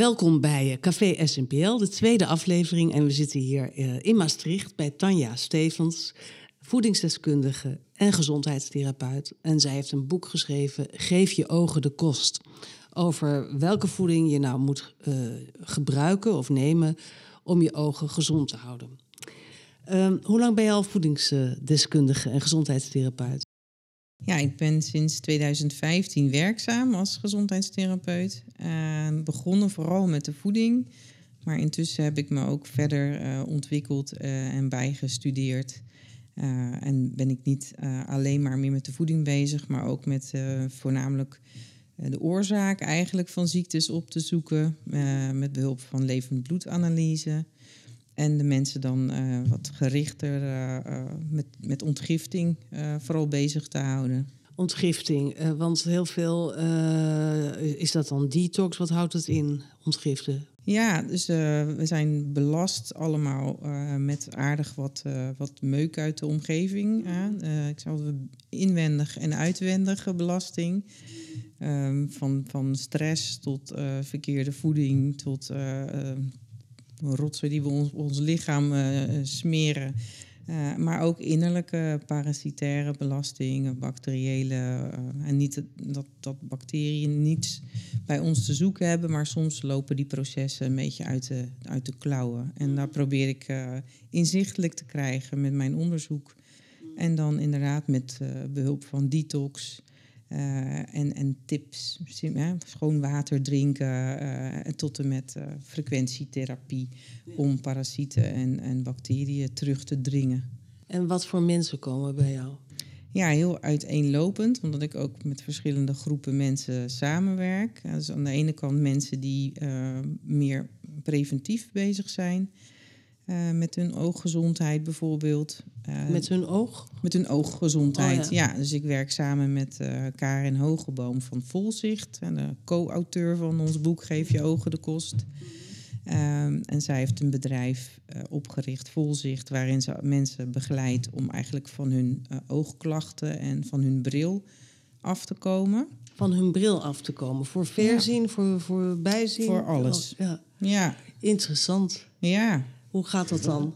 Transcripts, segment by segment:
Welkom bij eh, Café SNPL, de tweede aflevering. En we zitten hier eh, in Maastricht bij Tanja Stevens, voedingsdeskundige en gezondheidstherapeut. En zij heeft een boek geschreven, Geef je ogen de kost. Over welke voeding je nou moet uh, gebruiken of nemen om je ogen gezond te houden. Uh, hoe lang ben je al voedingsdeskundige en gezondheidstherapeut? Ja, ik ben sinds 2015 werkzaam als gezondheidstherapeut. Uh, begonnen vooral met de voeding. Maar intussen heb ik me ook verder uh, ontwikkeld uh, en bijgestudeerd. Uh, en ben ik niet alleen maar meer met de voeding bezig, maar ook met voornamelijk de oorzaak eigenlijk van ziektes op te zoeken. met behulp van levend bloedanalyse. En de mensen dan uh, wat gerichter uh, met, met ontgifting vooral bezig te houden. Ontgifting, want heel veel is dat dan detox? Wat houdt het in, ontgiften? Ja, dus we zijn belast allemaal met aardig wat, wat meuk uit de omgeving. ik zou het inwendig en uitwendige belasting. Um, van, van stress tot verkeerde voeding tot rotzooi die we ons, ons lichaam uh, smeren. Uh, maar ook innerlijke parasitaire belastingen, bacteriële. Uh, en niet dat, dat bacteriën niets bij ons te zoeken hebben, maar soms lopen die processen een beetje uit de, uit de klauwen. En daar probeer ik uh, inzichtelijk te krijgen met mijn onderzoek. En dan inderdaad met behulp van detox, en, en tips, schoon water drinken uh, tot en met uh, frequentietherapie om parasieten en, en bacteriën terug te dringen. En wat voor mensen komen bij jou? Ja, heel uiteenlopend, omdat ik ook met verschillende groepen mensen samenwerk. Dus aan de ene kant mensen die meer preventief bezig zijn. Uh, met hun ooggezondheid bijvoorbeeld. Uh, met hun oog? Met hun ooggezondheid, oh, ja. ja. Dus ik werk samen met uh, Karin Hogeboom van Volzicht. En de co-auteur van ons boek Geef je ogen de kost. Um, en zij heeft een bedrijf opgericht, Volzicht, waarin ze mensen begeleidt om eigenlijk van hun oogklachten en van hun bril af te komen. Van hun bril af te komen. Voor verzien, ja. voor, voor bijzien? Voor alles. Ja. ja. Interessant. Ja. Hoe gaat dat dan?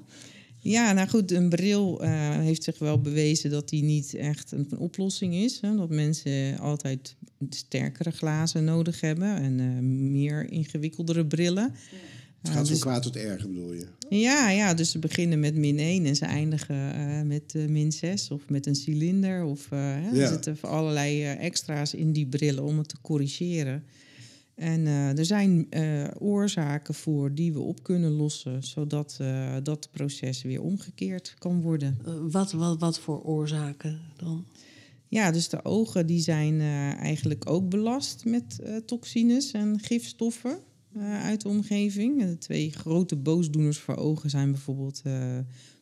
Ja, nou goed, een bril uh, heeft zich wel bewezen dat die niet echt een, een oplossing is. Hè? Dat mensen altijd sterkere glazen nodig hebben en uh, meer ingewikkeldere brillen. Het gaat uh, van kwaad tot erger, bedoel je? Ja, ja, dus ze beginnen met min 1 en ze eindigen met min 6 of met een cilinder. Of ja. er zitten allerlei extra's in die brillen om het te corrigeren. En uh, er zijn uh, oorzaken voor die we op kunnen lossen, zodat uh, dat proces weer omgekeerd kan worden. wat, wat, wat voor oorzaken dan? Ja, dus de ogen die zijn eigenlijk ook belast met toxines en gifstoffen uit de omgeving. De twee grote boosdoeners voor ogen zijn bijvoorbeeld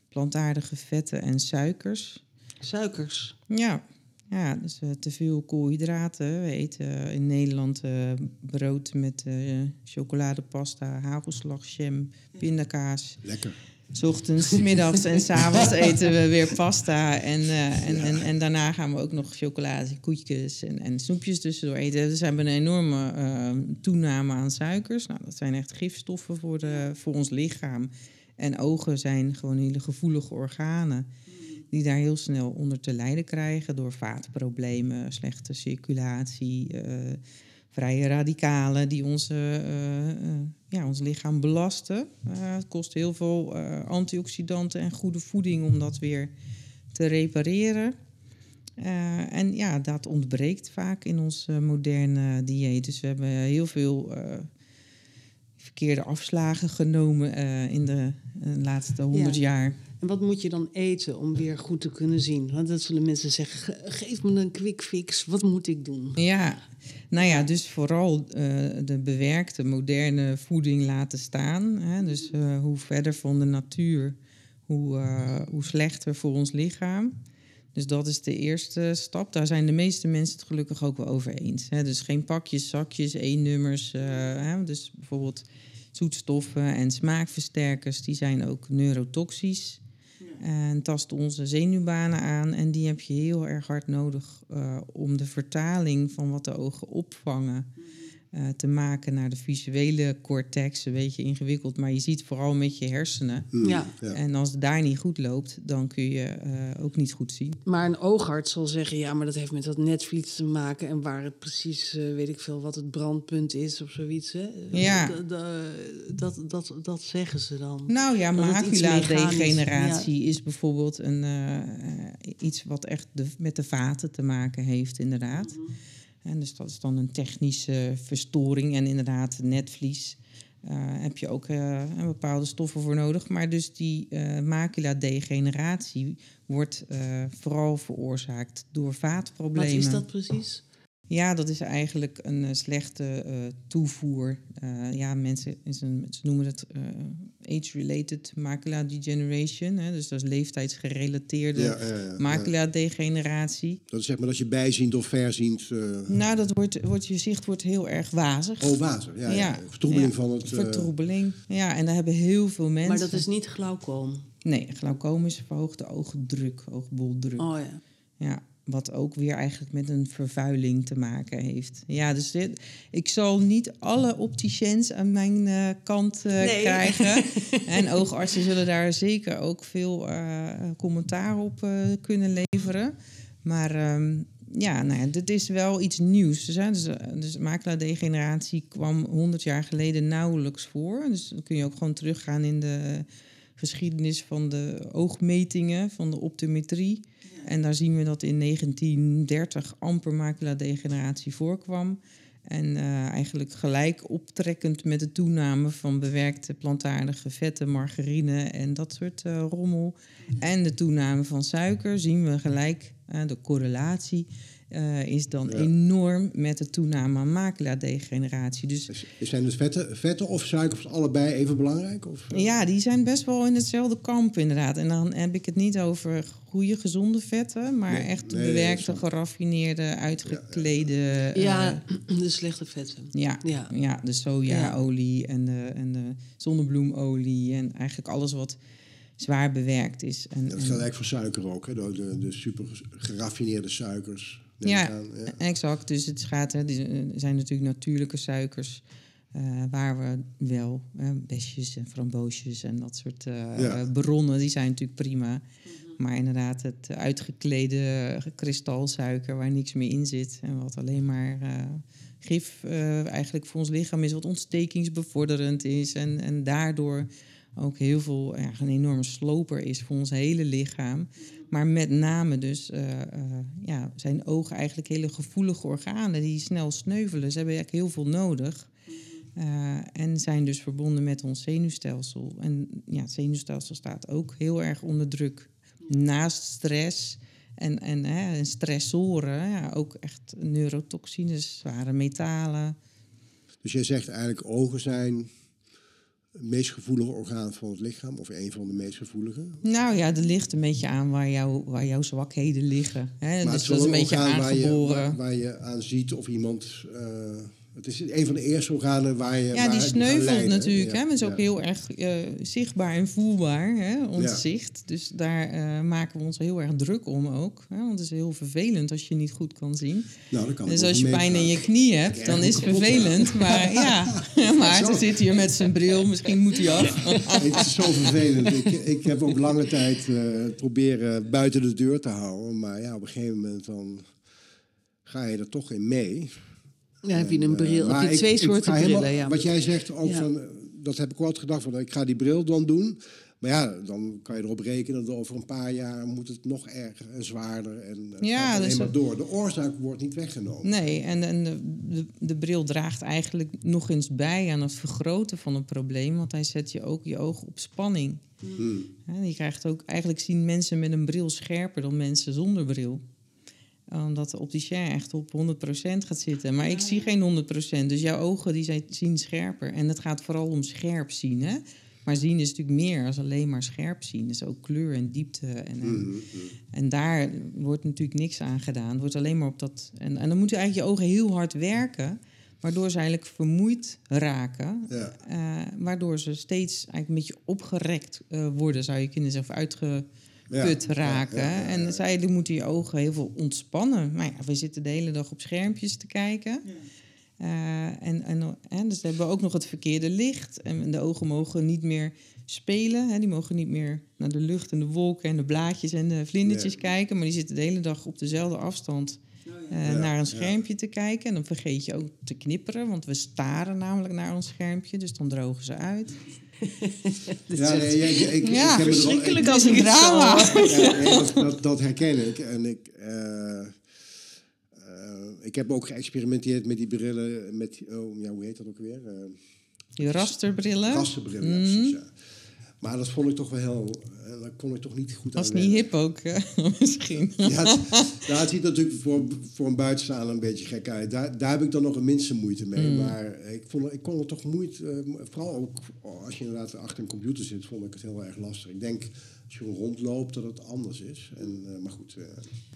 plantaardige vetten en suikers. Suikers? Ja. Ja, dus uh, te veel koolhydraten. We eten in Nederland uh, brood met uh, chocoladepasta, hagelslagjam, pindakaas. Lekker. S ochtends, middags en s avonds eten we weer pasta. En, en, ja. en, en, daarna gaan we ook nog chocolade, koetjes en, en snoepjes tussendoor eten. Dus we hebben een enorme toename aan suikers. Nou, dat zijn echt gifstoffen voor, de, voor ons lichaam. En ogen zijn gewoon hele gevoelige organen die daar heel snel onder te lijden krijgen door vaatproblemen, slechte circulatie, uh, vrije radicalen die onze, uh, uh, ja, ons lichaam belasten. het kost heel veel antioxidanten en goede voeding om dat weer te repareren. en ja, dat ontbreekt vaak in ons moderne dieet. Dus we hebben heel veel verkeerde afslagen genomen in de laatste honderd ja. jaar. En wat moet je dan eten om weer goed te kunnen zien? Want dat zullen mensen zeggen, geef me een quick fix, wat moet ik doen? Ja, nou ja, dus vooral uh, de bewerkte moderne voeding laten staan. Hè? Dus uh, hoe verder van de natuur, hoe, uh, hoe slechter voor ons lichaam. Dus dat is de eerste stap. Daar zijn de meeste mensen het gelukkig ook wel over eens. Hè? Dus geen pakjes, zakjes, één nummers. Hè? Dus bijvoorbeeld zoetstoffen en smaakversterkers, die zijn ook neurotoxisch. En tast onze zenuwbanen aan. En die heb je heel erg hard nodig uh, om de vertaling van wat de ogen opvangen eh, te maken naar de visuele cortex. Een beetje ingewikkeld, maar je ziet vooral met je hersenen. Hmm. Ja. En als het daar niet goed loopt, dan kun je uh, ook niet goed zien. Maar een oogarts zal zeggen, ja, maar dat heeft met dat netvlies te maken... en waar het precies, uh, weet ik veel, wat het brandpunt is of zoiets. Hè? Ja. Dat, dat, dat, dat zeggen ze dan. Nou ja, macula-degeneratie is bijvoorbeeld een, iets wat echt de, met de vaten te maken heeft, inderdaad. Mm -hmm. En dus dat is dan een technische verstoring. En inderdaad, netvlies uh, heb je ook uh, bepaalde stoffen voor nodig. Maar dus die uh, macula-degeneratie wordt vooral veroorzaakt door vaatproblemen. Wat is dat precies? Ja, dat is eigenlijk een uh, slechte uh, toevoer. Uh, ja, mensen is een, ze noemen het age-related macula degeneration. Hè, dus dat is leeftijdsgerelateerde ja, ja, ja, macula degeneratie. Dat is zeg maar dat je bijziend of verziend. Nou, dat wordt, wordt, je zicht wordt heel erg wazig. Oh, wazig, ja. ja. Vertroebeling van het. Vertroebeling, ja. En daar hebben heel veel mensen. Maar dat is niet glaucoom. Nee, glaucoom is verhoogde oogdruk, oogboldruk. Oh ja. Ja. Wat ook weer eigenlijk met een vervuiling te maken heeft. Ja, dus dit, ik zal niet alle opticiens aan mijn uh, kant uh, nee. krijgen. en oogartsen zullen daar zeker ook veel uh, commentaar op kunnen leveren. Maar um, ja, nou ja, dit is wel iets nieuws. Dus, dus, dus macula-degeneratie kwam 100 jaar geleden nauwelijks voor. Dus dan kun je ook gewoon teruggaan in de geschiedenis van de oogmetingen, van de optometrie. En daar zien we dat in 1930 amper macula-degeneratie voorkwam. En uh, eigenlijk gelijk optrekkend met de toename van bewerkte plantaardige vetten, margarine en dat soort uh, rommel. En de toename van suiker zien we gelijk uh, de correlatie uh, is dan ja. enorm met de toename aan macula-degeneratie. Dus, zijn dus vetten, vetten of suikers allebei even belangrijk? Of? Ja, die zijn best wel in hetzelfde kamp inderdaad. En dan heb ik het niet over goede, gezonde vetten, maar nee, echt nee, bewerkte, geraffineerde, uitgeklede... Ja, ja uh, de slechte vetten. Ja, ja. ja de sojaolie en, de, en de zonnebloemolie en eigenlijk alles wat zwaar bewerkt is. En, dat geldt eigenlijk voor suiker ook, hè? De, de, de super geraffineerde suikers. Ja, aan, ja, exact. Dus het gaat, hè, er zijn natuurlijk natuurlijke suikers. Uh, waar we wel uh, besjes en framboosjes en dat soort uh, ja. bronnen, die zijn natuurlijk prima. Mm -hmm. Maar inderdaad, het uitgeklede kristalsuiker waar niks meer in zit en wat alleen maar gif eigenlijk voor ons lichaam is, wat ontstekingsbevorderend is en, en daardoor ook heel veel ja, een enorme sloper is voor ons hele lichaam. Maar met name dus uh, uh, ja, zijn ogen eigenlijk hele gevoelige organen die snel sneuvelen. Ze hebben eigenlijk heel veel nodig. Uh, en zijn dus verbonden met ons zenuwstelsel. En ja, het zenuwstelsel staat ook heel erg onder druk. Naast stress en, en, hè, en stressoren, ja, ook echt neurotoxines, zware metalen. Dus jij zegt eigenlijk ogen zijn het meest gevoelige orgaan van het lichaam, of een van de meest gevoelige? Nou ja, er ligt een beetje aan waar, jou, waar jouw zwakheden liggen. Hè? Maar dus dat is een een beetje aangeboren. Waar je, waar, waar je aan ziet of iemand. Uh, het is een van de eerste organen waar je. Ja, die sneuvelt natuurlijk. Ja, hè? Maar is ook ja. heel erg uh, zichtbaar en voelbaar, hè? ons ja. zicht. Dus daar uh, maken we ons heel erg druk om ook. Hè? Want het is heel vervelend als je niet goed kan zien. Nou, dat kan dus als je pijn in je knie hebt, dan is het vervelend. Maar ja, Maarten zit hier met zijn bril. Misschien moet hij af. het is zo vervelend. Ik, ik heb ook lange tijd uh, proberen buiten de deur te houden. Maar ja, op een gegeven moment dan ga je er toch in mee. Ja, heb je een bril. Uh, heb je twee ik, soorten ik brillen, helemaal, ja. Wat jij zegt, ook ja. van, dat heb ik wel altijd gedacht, van, ik ga die bril dan doen. Maar ja, dan kan je erop rekenen dat over een paar jaar moet het nog erger en zwaarder. En het Ja, dus dat- door. De oorzaak wordt niet weggenomen. Nee, en, en de, de, de bril draagt eigenlijk nog eens bij aan het vergroten van een probleem. Want hij zet je ook je ogen op spanning. Hmm. Je krijgt ook, eigenlijk zien mensen met een bril scherper dan mensen zonder bril. Omdat de opticien echt op 100% gaat zitten. Maar ik zie geen 100%. Dus jouw ogen die zijn, zien scherper. En het gaat vooral om scherp zien. Hè? Maar zien is natuurlijk meer dan alleen maar scherp zien. Dus ook kleur en diepte. En, en, Mhm, mhm. en daar wordt natuurlijk niks aan gedaan. Het wordt alleen maar op dat. En, en dan moeten eigenlijk je ogen heel hard werken. Waardoor ze eigenlijk vermoeid raken. Ja. eh, waardoor ze steeds eigenlijk een beetje opgerekt eh, worden, zou je kunnen zeggen. Of uitgeput Ja, raken. En zij moeten je ogen heel veel ontspannen. Maar ja, we zitten de hele dag op schermpjes te kijken. Uh, en, en, en dus hebben we ook nog het verkeerde licht. En de ogen mogen niet meer spelen. Hè. Die mogen niet meer naar de lucht en de wolken en de blaadjes en de vlindertjes kijken. Maar die zitten de hele dag op dezelfde afstand uh, ja. naar een schermpje te kijken. En dan vergeet je ook te knipperen, want we staren namelijk naar ons schermpje. Dus dan drogen ze uit. ja, nee, ja, ik, ik, ja, ik verschrikkelijk er als een drama. Ja, nee, dat, dat, dat, herken ik. En ik, uh, uh, ik heb ook geëxperimenteerd met die brillen. Met, oh, ja, hoe heet dat ook weer? Uh, die rasterbrillen. Rasterbrillen, mm. precies, ja. Maar dat vond ik toch wel heel... Dat kon ik toch niet goed Was niet hip ook, misschien. Ja, het, nou, het ziet natuurlijk voor, voor een buitenstaander een beetje gek uit. Daar, daar heb ik dan nog een minste moeite mee. Mm. Maar ik, vond, ik kon het toch moeite... Uh, vooral ook als je inderdaad achter een computer zit, vond ik het heel erg lastig. Ik denk als je rondloopt dat het anders is. En, uh, maar goed. Uh,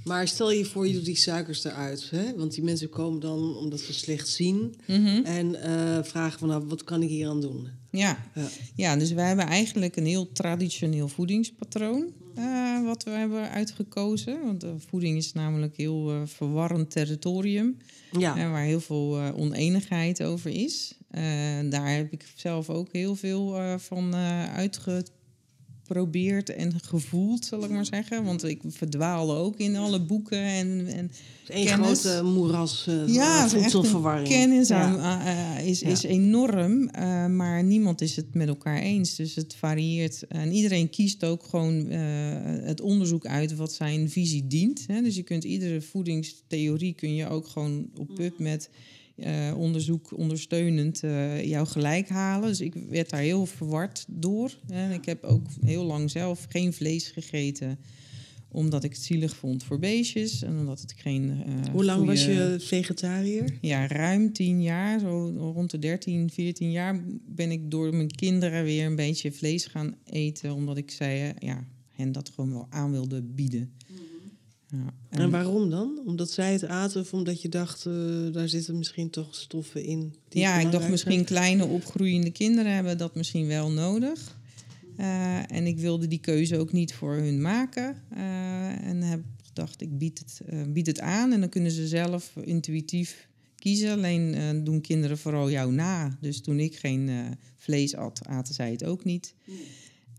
maar stel je voor, je doet die suikers eruit. Hè? Want die mensen komen dan omdat ze slecht zien. Mm -hmm. En uh, vragen van, nou, wat kan ik hier aan doen? Ja. ja. Ja. dus wij hebben eigenlijk een heel traditioneel voedingspatroon. Uh, wat we hebben uitgekozen. Want uh, voeding is namelijk heel uh, verwarrend territorium. Ja. waar heel veel oneenigheid over is. daar heb ik zelf ook heel veel van uitgeprobeerd geprobeerd en gevoeld, zal ik maar zeggen. Want ik verdwaalde ook in alle boeken en, en Een grote moeras uh, ja, voedselverwarring. kennis ja. uh, is, is enorm, uh, maar niemand is het met elkaar eens. Dus het varieert. En iedereen kiest ook gewoon het onderzoek uit wat zijn visie dient. Hè. Dus je kunt iedere voedingstheorie kun je ook gewoon op PubMed... Uh, onderzoek ondersteunend uh, jou gelijk halen. Dus ik werd daar heel verward door. En ik heb ook heel lang zelf geen vlees gegeten omdat ik het zielig vond voor beestjes en omdat het geen. Uh, Hoe lang goeie... was je vegetariër? Ja, ruim tien jaar, zo rond de 13, 14 jaar ben ik door mijn kinderen weer een beetje vlees gaan eten, omdat ik zei, ja, hen dat gewoon wel aan wilde bieden. Ja, en, en, waarom dan? Omdat zij het aten of omdat je dacht, uh, daar zitten misschien toch stoffen in? ja, ik dacht misschien zijn? kleine opgroeiende kinderen hebben dat misschien wel nodig. Uh, en ik wilde die keuze ook niet voor hun maken. Uh, en heb gedacht, ik bied het, bied het aan en dan kunnen ze zelf intuïtief kiezen. Alleen doen kinderen vooral jou na. Dus toen ik geen vlees at, aten zij het ook niet. Nee.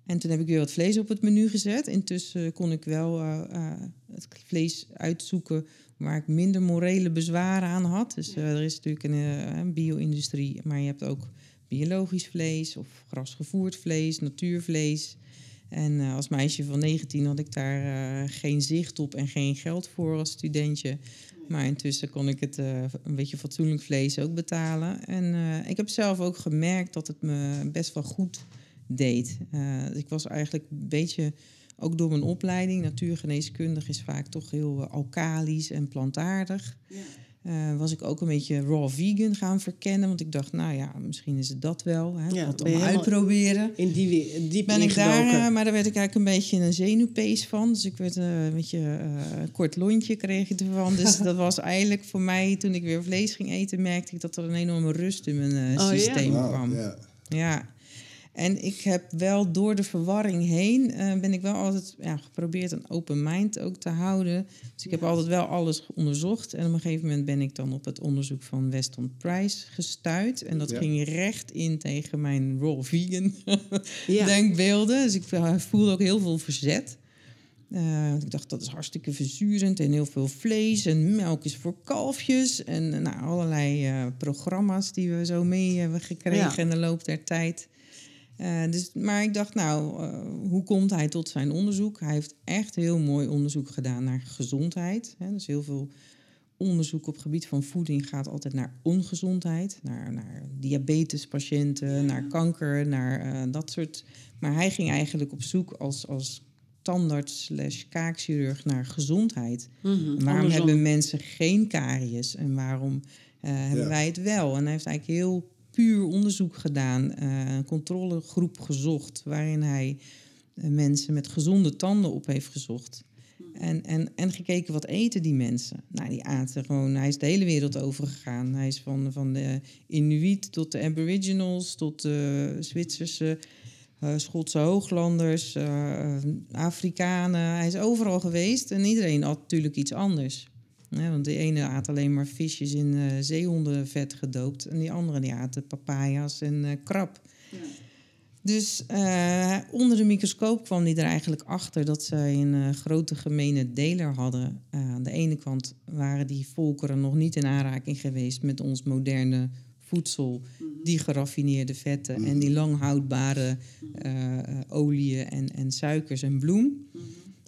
En toen heb ik weer wat vlees op het menu gezet. Intussen kon ik wel uh, uh, het vlees uitzoeken waar ik minder morele bezwaren aan had. Dus uh, er is natuurlijk een, een bio-industrie, maar je hebt ook biologisch vlees of grasgevoerd vlees, natuurvlees. En als meisje van 19 had ik daar geen zicht op en geen geld voor als studentje. Maar intussen kon ik het een beetje fatsoenlijk vlees ook betalen. En ik heb zelf ook gemerkt dat het me best wel goed deed. Uh, ik was eigenlijk een beetje, ook door mijn opleiding, natuurgeneeskundig is vaak toch heel uh, alkalisch en plantaardig. Ja. Uh, was ik ook een beetje raw vegan gaan verkennen. Want ik dacht, nou ja, misschien is het dat wel. Hè, ja, wat allemaal uitproberen. In die diep ben ik daar, Maar daar werd ik eigenlijk een beetje een zenuwpees van. Dus ik werd een beetje een kort lontje kreeg ik ervan. Dus dat was eigenlijk voor mij, toen ik weer vlees ging eten, merkte ik dat er een enorme rust in mijn oh, systeem ja? kwam. Wow, ja. ja. En ik heb wel door de verwarring heen, uh, ben ik wel altijd ja, geprobeerd een open mind ook te houden. Dus ik heb altijd wel alles onderzocht. En op een gegeven moment ben ik dan op het onderzoek van Weston Price gestuurd. En dat ja. ging recht in tegen mijn raw vegan ja. denkbeelden. Dus ik voelde ook heel veel verzet. Uh, ik dacht, dat is hartstikke verzurend en heel veel vlees en melk is voor kalfjes. En nou, allerlei programma's die we zo mee hebben gekregen in de loop der tijd. Uh, dus, maar ik dacht, nou, uh, hoe komt hij tot zijn onderzoek? Hij heeft echt heel mooi onderzoek gedaan naar gezondheid. Hè? Dus heel veel onderzoek op het gebied van voeding gaat altijd naar ongezondheid. Naar, naar diabetespatiënten, ja. naar kanker, naar uh, dat soort. Maar hij ging eigenlijk op zoek als, als tandarts slash kaakchirurg naar gezondheid. Mm -hmm. Waarom Andersom. hebben mensen geen karies en waarom hebben ja. wij het wel? En hij heeft eigenlijk heel puur onderzoek gedaan, uh, een controlegroep gezocht, waarin hij uh, mensen met gezonde tanden op heeft gezocht. En, en, en gekeken wat eten die mensen. Nou, die aten gewoon, hij is de hele wereld overgegaan. Hij is van, van de Inuit tot de Aboriginals, tot de Zwitserse, uh, Schotse hooglanders, Afrikanen. Hij is overal geweest en iedereen had natuurlijk iets anders. Ja, want de ene aat alleen maar visjes in eh, zeehondenvet gedoopt. En die andere die aten papaya's en eh, krab. Dus eh, onder de microscoop kwam hij er eigenlijk achter dat zij een eh, grote gemene deler hadden. Eh, aan de ene kant waren die volkeren nog niet in aanraking geweest met ons moderne voedsel, die geraffineerde vetten en die lang houdbare eh, eh, oliën en, en suikers en bloem.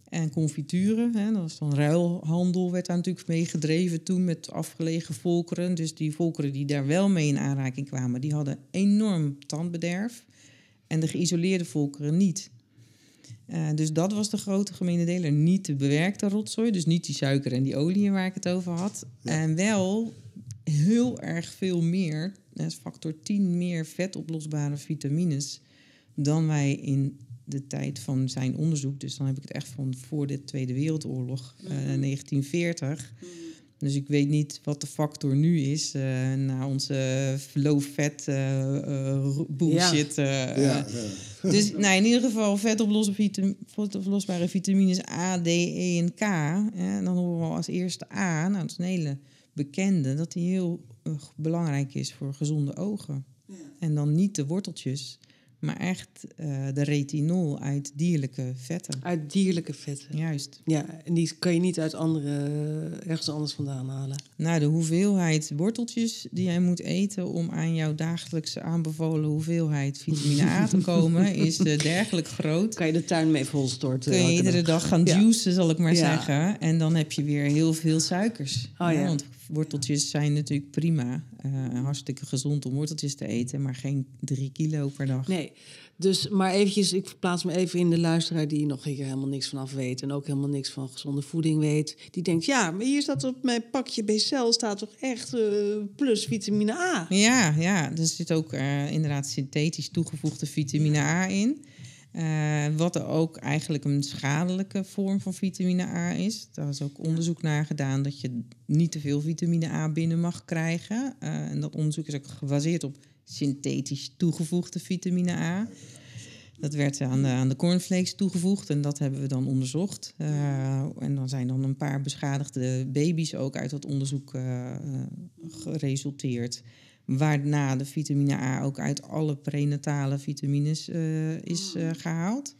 En confituren, hè, dat was dan ruilhandel, werd daar natuurlijk mee gedreven toen met afgelegen volkeren. Dus die volkeren die daar wel mee in aanraking kwamen, die hadden enorm tandbederf. En de geïsoleerde volkeren niet. Eh, dus dat was de grote gemene deler. Niet de bewerkte rotzooi, dus niet die suiker en die olie waar ik het over had. En wel heel erg veel meer, dat is factor 10 meer vetoplosbare vitamines dan wij in de tijd van zijn onderzoek, dus dan heb ik het echt van voor de Tweede Wereldoorlog, eh, 1940. Dus ik weet niet wat de factor nu is eh, na onze low fat eh, eh, bullshit. eh, Ja, ja. dus nou, in ieder geval vetoplosbare, vitam vetoplosbare vitamines A, D, E en K. Hè, en dan horen we als eerste A, nou dat is een hele bekende, dat die heel belangrijk is voor gezonde ogen. En dan niet de worteltjes, maar echt eh, de retinol uit dierlijke vetten. Uit dierlijke vetten. Juist. Ja, en die kan je niet uit andere, ergens anders vandaan halen. Nou, de hoeveelheid worteltjes die jij moet eten om aan jouw dagelijkse aanbevolen hoeveelheid vitamine A te komen, is eh, dergelijk groot. Kan je de tuin mee volstorten. Kun je iedere dag gaan Ja. juicen, zal ik maar Ja. zeggen. En dan heb je weer heel veel suikers. Oh, ja. Want worteltjes zijn natuurlijk prima. eh, hartstikke gezond om worteltjes te eten, maar geen drie kilo per dag. Nee, dus maar eventjes, ik verplaats me even in de luisteraar die nog hier helemaal niks van af weet en ook helemaal niks van gezonde voeding weet. Die denkt, ja, maar hier staat op mijn pakje B-cel staat toch echt eh, plus vitamine A. Ja, ja, er zit ook eh, inderdaad synthetisch toegevoegde vitamine A in. Eh, wat er ook eigenlijk een schadelijke vorm van vitamine A is. Daar is ook onderzoek naar gedaan dat je niet te veel vitamine A binnen mag krijgen. Eh, en dat onderzoek is ook gebaseerd op synthetisch toegevoegde vitamine A. Dat werd aan de, aan de cornflakes toegevoegd en dat hebben we dan onderzocht. Eh, en dan zijn dan een paar beschadigde baby's ook uit dat onderzoek geresulteerd. Waarna de vitamine A ook uit alle prenatale vitamines eh, is eh, gehaald.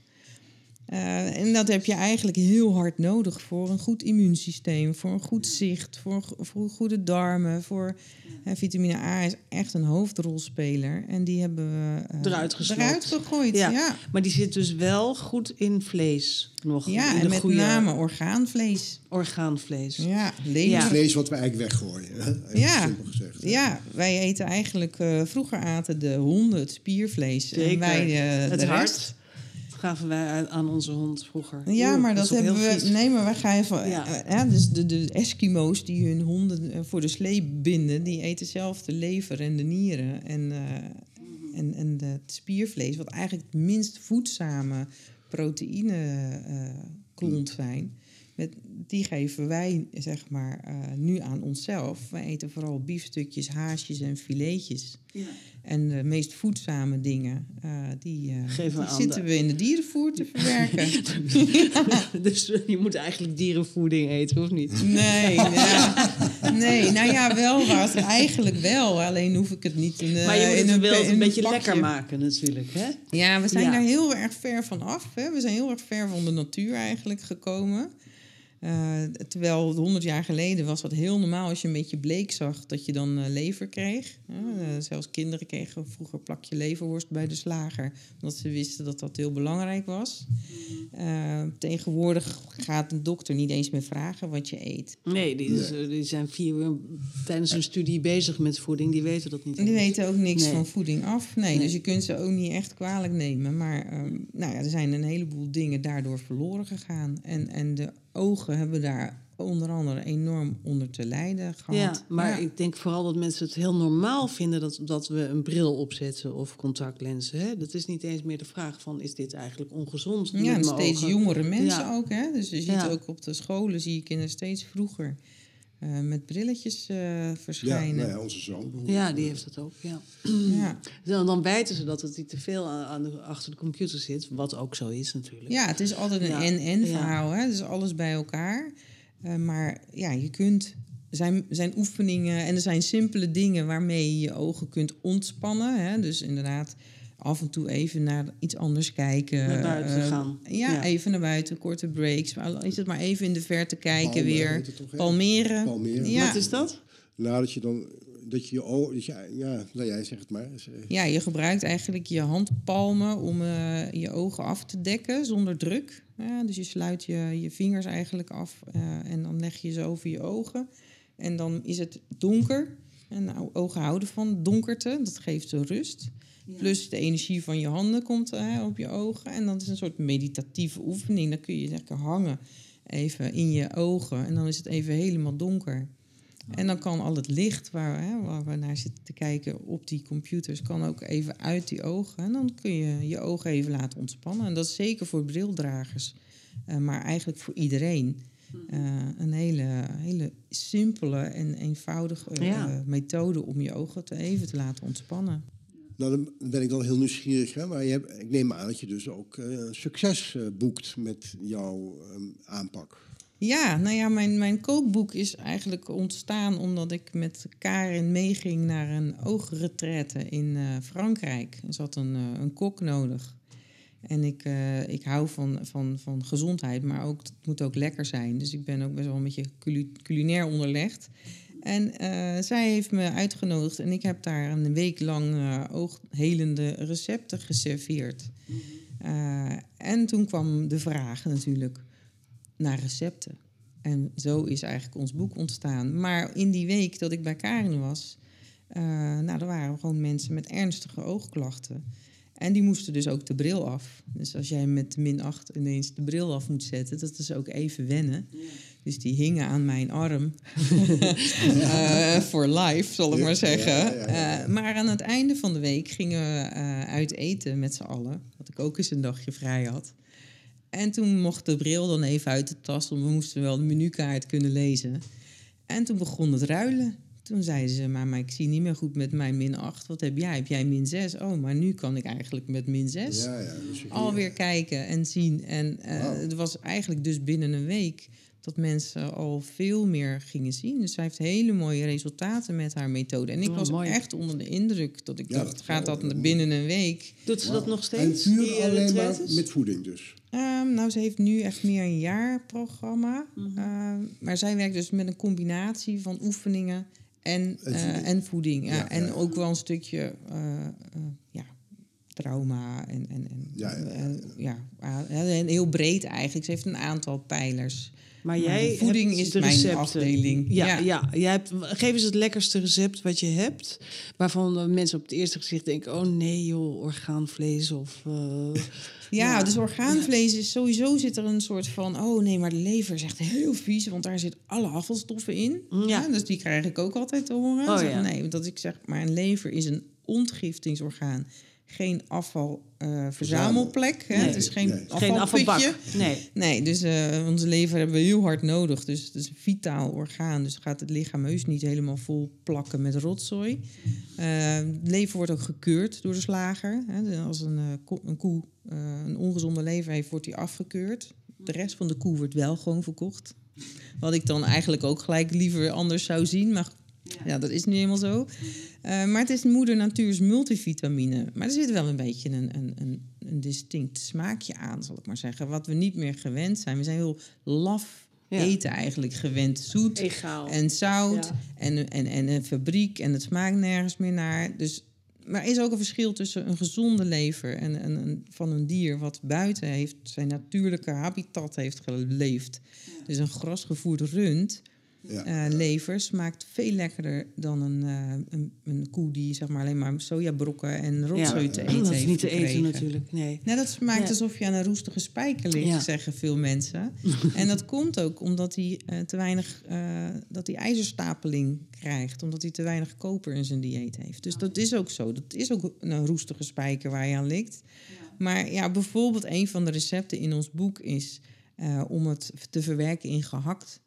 Eh, en dat heb je eigenlijk heel hard nodig voor een goed immuunsysteem, voor een goed zicht, voor, voor goede darmen. Voor, eh, vitamine A is echt een hoofdrolspeler en die hebben we eh, Eruit eruit gegooid. Ja. Ja, Maar die zit dus wel goed in vlees. Nog ja in en met goede name orgaanvlees. orgaanvlees. Ja. Ja. Vlees wat we eigenlijk weggooien. Ja. simpel gezegd. Ja, wij eten eigenlijk... eh, vroeger aten de honden het spiervlees. Zeker. En wij het de hart rest. Gaven wij aan- aan onze hond vroeger. Ja, Oeh, maar dat, hebben we... Nee, maar wij geven... Ja. Ja. dus de, de Eskimo's die hun honden eh, voor de slee binden... die eten zelf de lever en de nieren. En, eh, en, en de, het spiervlees, wat eigenlijk het minst voedzame proteïne eh, klont zijn... Met, die geven wij, zeg maar, eh, nu aan onszelf. Wij eten vooral biefstukjes, haasjes en filetjes. Ja. En de meest voedzame dingen, eh, die, eh, die zitten de- we in de dierenvoer te verwerken. dus je moet eigenlijk dierenvoeding eten, of niet? Nee, ja. nee, nou ja, wel was eigenlijk wel. Alleen hoef ik het niet in, eh, maar je moet in het een, wel een beetje lekker maken natuurlijk, hè? Ja, we zijn Ja. daar heel erg ver van af. Hè. We zijn heel erg ver van de natuur eigenlijk gekomen. Eh, terwijl 100 jaar geleden was dat heel normaal als je een beetje bleek zag dat je dan eh, lever kreeg. Eh, zelfs kinderen kregen vroeger een plakje leverworst bij de slager, omdat ze wisten dat dat heel belangrijk was. Eh, tegenwoordig gaat een dokter niet eens meer vragen wat je eet. Nee, die, is, die zijn vier uur tijdens hun studie bezig met voeding. Die weten dat niet. Die eens. weten ook niks Nee. van voeding af. Nee, Nee. dus je kunt ze ook niet echt kwalijk nemen. Maar ehm, nou ja, er zijn een heleboel dingen daardoor verloren gegaan. En, en de ogen hebben daar onder andere enorm onder te lijden gehad. Ja, maar Ja. ik denk vooral dat mensen het heel normaal vinden dat, dat we een bril opzetten of contactlenzen. Hè? Dat is niet eens meer de vraag van, is dit eigenlijk ongezond? Ja, steeds ogen? jongere mensen Ja. ook. Hè? Dus je ziet ook op de scholen zie je kinderen steeds vroeger eh, met brilletjes eh, Ja, verschijnen. nou ja, onze zoon. Ja, die heeft dat ook, ja. ja. Dan, dan wijten ze dat het niet te veel aan, aan de, achter de computer zit, wat ook zo is natuurlijk. Ja, het is altijd een Ja, en-en ja. verhaal. Hè? Dus alles bij elkaar. Eh, maar ja, je kunt. Er zijn, zijn oefeningen en er zijn simpele dingen waarmee je je ogen kunt ontspannen. Hè? Dus inderdaad, af en toe even naar iets anders kijken. Naar buiten Eh, gaan. Ja, Ja. even naar buiten, korte breaks. Maar is het maar even in de verte kijken weer. toch? Palmeren. Palmeren. Ja. Wat is dat? Nou, dat je dan, dat je je ogen, dat je, ja, nou jij zegt het maar. Eh, Ja, je gebruikt eigenlijk je handpalmen om eh, je ogen af te dekken zonder druk. Ja, dus je sluit je, je vingers eigenlijk af eh, en dan leg je ze over je ogen. En dan is het donker. En nou, ogen houden van donkerte, dat geeft ze rust. Plus de energie van je handen komt eh, op je ogen. En dat is een soort meditatieve oefening. Dan kun je lekker hangen even in je ogen. En dan is het even helemaal donker. En dan kan al het licht waar, hè, waar we naar zitten te kijken op die computers, kan ook even uit die ogen. En dan kun je je ogen even laten ontspannen. En dat is zeker voor brildragers, eh, maar eigenlijk voor iedereen. Eh, een hele, hele simpele en eenvoudige Ja. eh, methode om je ogen te even te laten ontspannen. Nou, dan ben ik wel heel nieuwsgierig. Hè? Maar je ik neem aan dat je dus ook eh, succes eh, boekt met jouw ehm, aanpak. Ja, nou ja, mijn, mijn kookboek is eigenlijk ontstaan omdat ik met Karin meeging naar een oogretraite in eh, Frankrijk. Er zat een, een kok nodig. En ik, ik hou van, van, van gezondheid, maar ook, het moet ook lekker zijn. Dus ik ben ook best wel een beetje culinair onderlegd. En eh, zij heeft me uitgenodigd en ik heb daar een week lang eh, ooghelende recepten geserveerd. Eh, en toen kwam de vraag natuurlijk naar recepten. En zo is eigenlijk ons boek ontstaan. Maar in die week dat ik bij Karin was, nou, er waren gewoon mensen met ernstige oogklachten. En die moesten dus ook de bril af. Dus als jij met min 8 ineens de bril af moet zetten, dat is ook even wennen. Dus die hingen aan mijn arm. Eh, Voor life, zal ik maar zeggen. Eh, maar aan het einde van de week gingen we eh, uit eten met z'n allen. Wat ik ook eens een dagje vrij had. En toen mocht de bril dan even uit de tas, want we moesten wel de menukaart kunnen lezen. En toen begon het ruilen. Toen zeiden ze, maar, maar ik zie niet meer goed met mijn min 8. Wat heb jij? Heb jij min 6? Oh, maar nu kan ik eigenlijk met min 6 Ja, ja. Dus alweer kijken en zien. En eh, het was eigenlijk dus binnen een week dat mensen al veel meer gingen zien. Dus zij heeft hele mooie resultaten met haar methode. En ik Oh, was mooi. echt onder de indruk dat ik Ja, dacht, dat gaat dat moet. binnen een week? Doet ze dat nog En steeds? puur die, eh, alleen maar met voeding dus. Ehm, nou, ze heeft nu echt meer een jaarprogramma. Mhm. Ehm, maar zij werkt dus met een combinatie van oefeningen en, En eh, voeding. en voeding. Ja. En ook wel een stukje eh, eh, ja, trauma en, en, en Ja, ja, ja, ja, ja, en heel breed eigenlijk. Ze heeft een aantal pijlers. Maar jij de voeding hebt is de mijn recepten. afdeling. Ja, Ja. ja. Jij hebt, geef eens het lekkerste recept wat je hebt. Waarvan de mensen op het eerste gezicht denken... oh nee joh, orgaanvlees of... eh, Ja, Ja. dus orgaanvlees is sowieso zit er een soort van... oh nee, maar de lever is echt heel vies... want daar zit alle afvalstoffen in. Ja. dus die krijg ik ook altijd te horen. Oh, Zeg. Nee, dat ik zeg, maar een lever is een ontgiftingsorgaan. Geen afvalverzamelplek. hè Nee, het is geen nee. geen afvalbak. Nee. Nee, dus eh, onze lever hebben we heel hard nodig. Dus het is een vitaal orgaan. Dus gaat het lichaam heus niet helemaal vol plakken met rotzooi. Eh, de lever wordt ook gekeurd door de slager. Hè. Als een, eh, ko- een koe eh, een ongezonde lever heeft, wordt die afgekeurd. De rest van de koe wordt wel gewoon verkocht. Wat ik dan eigenlijk ook gelijk liever anders zou zien. Maar ja, dat is nu eenmaal zo. Eh, maar het is moeder natuur's multivitamine. Maar er zit wel een beetje een, een, een, een distinct smaakje aan, zal ik maar zeggen. Wat we niet meer gewend zijn. We zijn heel laf Ja. eten eigenlijk gewend. Zoet Egaal. en zout Ja. en, en, en een fabriek. En het smaakt nergens meer naar. Dus, maar er is ook een verschil tussen een gezonde lever en, en, een- van een dier... wat buiten heeft, zijn natuurlijke habitat heeft geleefd. Dus een grasgevoerd rund... Ja. Eh, lever smaakt veel lekkerder dan een, eh, een, een koe die zeg maar alleen maar sojabrokken en rotzooi te eten dat is heeft niet te eten natuurlijk, nee. Nou, dat smaakt Ja. alsof je aan een roestige spijker ligt, Ja. zeggen veel mensen. en dat komt ook omdat hij eh, te weinig, eh, dat hij ijzerstapeling krijgt, omdat hij te weinig koper in zijn dieet heeft. Dus dat is ook zo. Dat is ook een roestige spijker waar je aan ligt. Maar ja, bijvoorbeeld een van de recepten in ons boek is eh, om het te verwerken in gehakt.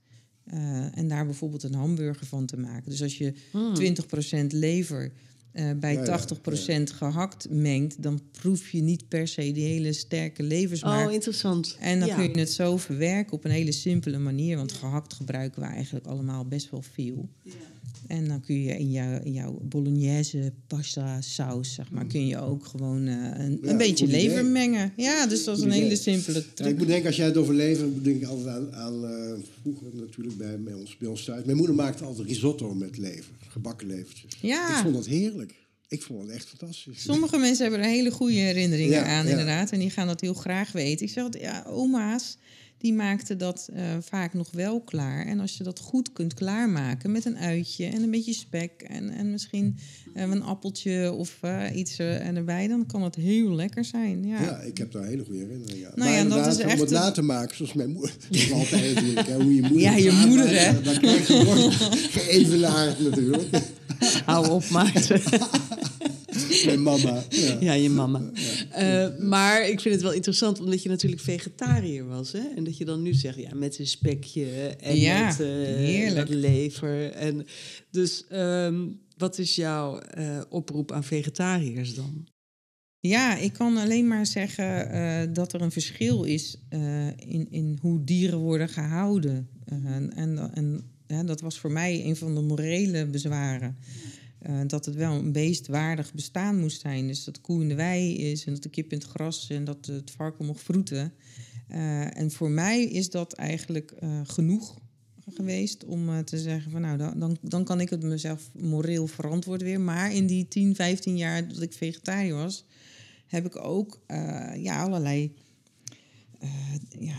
Eh, en daar bijvoorbeeld een hamburger van te maken. Dus als je Hmm. 20% lever eh, bij Ja, ja, 80% gehakt mengt, dan proef je niet per se die hele sterke levensmaak. Oh, interessant. En dan Ja. kun je het zo verwerken op een hele simpele manier. Want gehakt gebruiken we eigenlijk allemaal best wel veel. En dan kun je in jouw, in jouw bolognese pasta saus, zeg maar, kun je ook gewoon eh, een, Ja, een beetje idee. lever mengen. Ja, dus dat is een idee. hele simpele Ja, ik truc. moet denken, als jij het over leven, denk ik altijd aan, aan eh, vroeger natuurlijk bij, bij, ons, bij ons thuis. Mijn moeder maakte altijd risotto met lever, gebakken levertjes. Ja. Ik vond dat heerlijk. Ik vond het echt fantastisch. Sommige mensen hebben er hele goede herinneringen Ja, aan, inderdaad. En die gaan dat heel graag weten. Ik zeg altijd, ja, oma's, die maakten dat eh, vaak nog wel klaar. En als je dat goed kunt klaarmaken met een uitje en een beetje spek... en, en misschien eh, een appeltje of eh, iets eh, erbij... dan kan het heel lekker zijn, ja. Ja, ik heb daar hele goede herinneringen aan. Nou maar ja, dat is om echt het een- na te maken, zoals mijn moeder. Dat is altijd hè, hoe je moeder Ja, je moeder, hè? Dan krijg je gewoon geëvenaard natuurlijk. Hou op, Maarten. Mijn mama. Ja. Ja, je mama. Eh, maar ik vind het wel interessant, omdat je natuurlijk vegetariër was. Hè? En dat je dan nu zegt, ja, met een spekje en Ja, met eh, lever. En dus ehm, wat is jouw eh, oproep aan vegetariërs dan? Ja, ik kan alleen maar zeggen dat er een verschil is in, in hoe dieren worden gehouden. Eh, en en, en ja, dat was voor mij een van de morele bezwaren. Eh, dat het wel een beestwaardig bestaan moest zijn. Dus dat de koe in de wei is en dat de kip in het gras en dat het varken mocht vroeten. Eh, en voor mij is dat eigenlijk eh, genoeg geweest om te zeggen van nou, dan, dan, kan ik het mezelf moreel verantwoord weer. Maar in die 10, 15 jaar dat ik vegetariër was, heb ik ook ja, allerlei ja,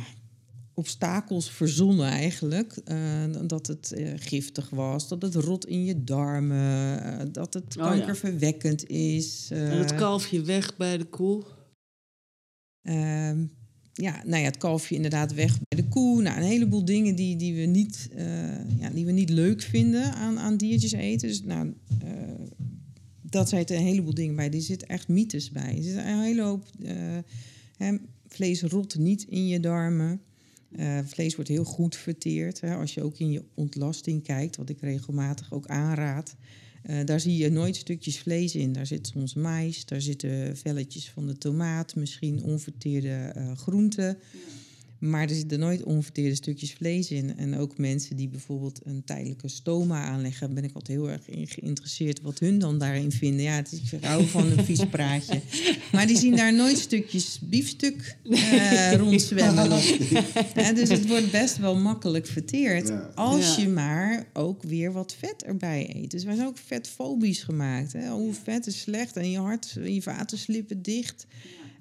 obstakels verzonnen eigenlijk. Eh, dat het eh, giftig was, dat het rot in je darmen, eh, dat het Oh ja. kankerverwekkend is. en het kalfje weg bij de koe? Ehm, ja, nou ja, het kalfje inderdaad weg bij de koe. Nou, een heleboel dingen die, die, we, niet, ja, die we niet leuk vinden aan, aan diertjes eten. Dus nou, dat zijn een heleboel dingen bij. Er zitten echt mythes bij. Er zit een hele hoop... hè, vlees rot niet in je darmen. Eh, vlees wordt heel goed verteerd. Hè. Als je ook in je ontlasting kijkt, wat ik regelmatig ook aanraad... Eh, daar zie je nooit stukjes vlees in. Daar zit soms mais, daar zitten velletjes van de tomaat, misschien onverteerde eh, groenten. Maar er zitten nooit onverteerde stukjes vlees in. En ook mensen die bijvoorbeeld een tijdelijke stoma aanleggen, ben ik altijd heel erg in geïnteresseerd wat hun dan daarin vinden. Ja, het is, ik hou van een vies praatje. Maar die zien daar nooit stukjes biefstuk eh rondzwemmen. Ja, dus het wordt best wel makkelijk verteerd. Ja. Als Ja. je maar ook weer wat vet erbij eet. Dus wij zijn ook vetfobisch gemaakt. Hè? Hoe vet is slecht en je hart, je vaten slippen dicht.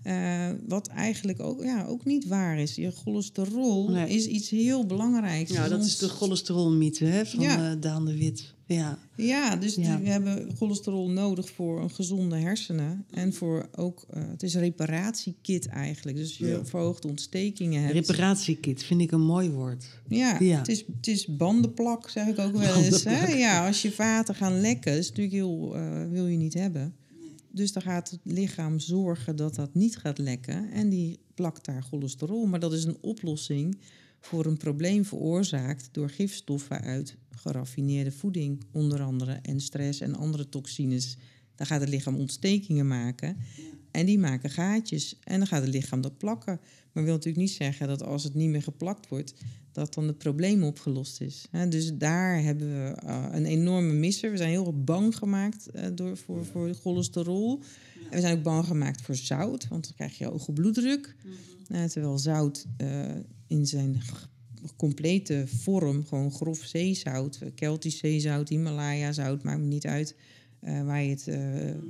Eh, wat eigenlijk ook, ja, ook niet waar is. Je cholesterol Nee. is iets heel belangrijks. Ja, dat is de cholesterolmythe hè, van Ja. eh, Daan de Wit. Ja. Ja, dus Ja. we hebben cholesterol nodig voor een gezonde hersenen. En voor ook, eh, het is een reparatiekit eigenlijk. Dus je Ja. verhoogde ontstekingen hebt. Reparatiekit vind ik een mooi woord. Ja, Ja. Het, is, het is bandenplak, zeg ik ook wel eens. Hè? Ja, als je vaten gaan lekken, is natuurlijk heel, wil je niet hebben. Dus dan gaat het lichaam zorgen dat dat niet gaat lekken. En die plakt daar cholesterol. Maar dat is een oplossing voor een probleem veroorzaakt door gifstoffen uit geraffineerde voeding, onder andere. En stress en andere toxines. Dan gaat het lichaam ontstekingen maken. En die maken gaatjes. En dan gaat het lichaam dat plakken. Maar wil natuurlijk niet zeggen dat als het niet meer geplakt wordt, dat dan het probleem opgelost is. Dus daar hebben we eh, een enorme misser. We zijn heel erg bang gemaakt eh, door, voor, voor cholesterol. En we zijn ook bang gemaakt voor zout, want dan krijg je hoge bloeddruk. Eh, terwijl zout in zijn complete vorm, gewoon grof zeezout, Keltisch zeezout, Himalaya zout, maakt me niet uit eh, waar je het eh,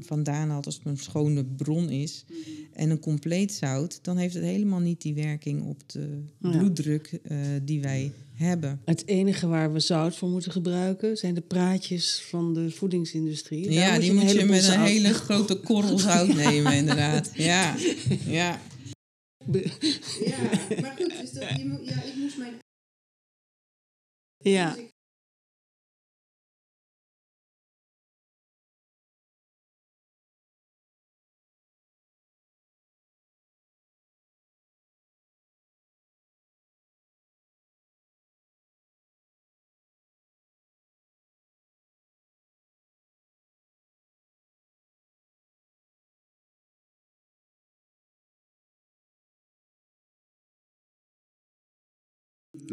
vandaan haalt als het een schone bron is. En een compleet zout, dan heeft het helemaal niet die werking op de Ja. bloeddruk eh, die wij hebben. Het enige waar we zout voor moeten gebruiken zijn de praatjes van de voedingsindustrie. Daar ja, die een moet je met een hele grote korrel zout nemen, inderdaad. Ja, ja. Ja, maar goed, dus dat, je moet, ja, ik moest mijn Ja,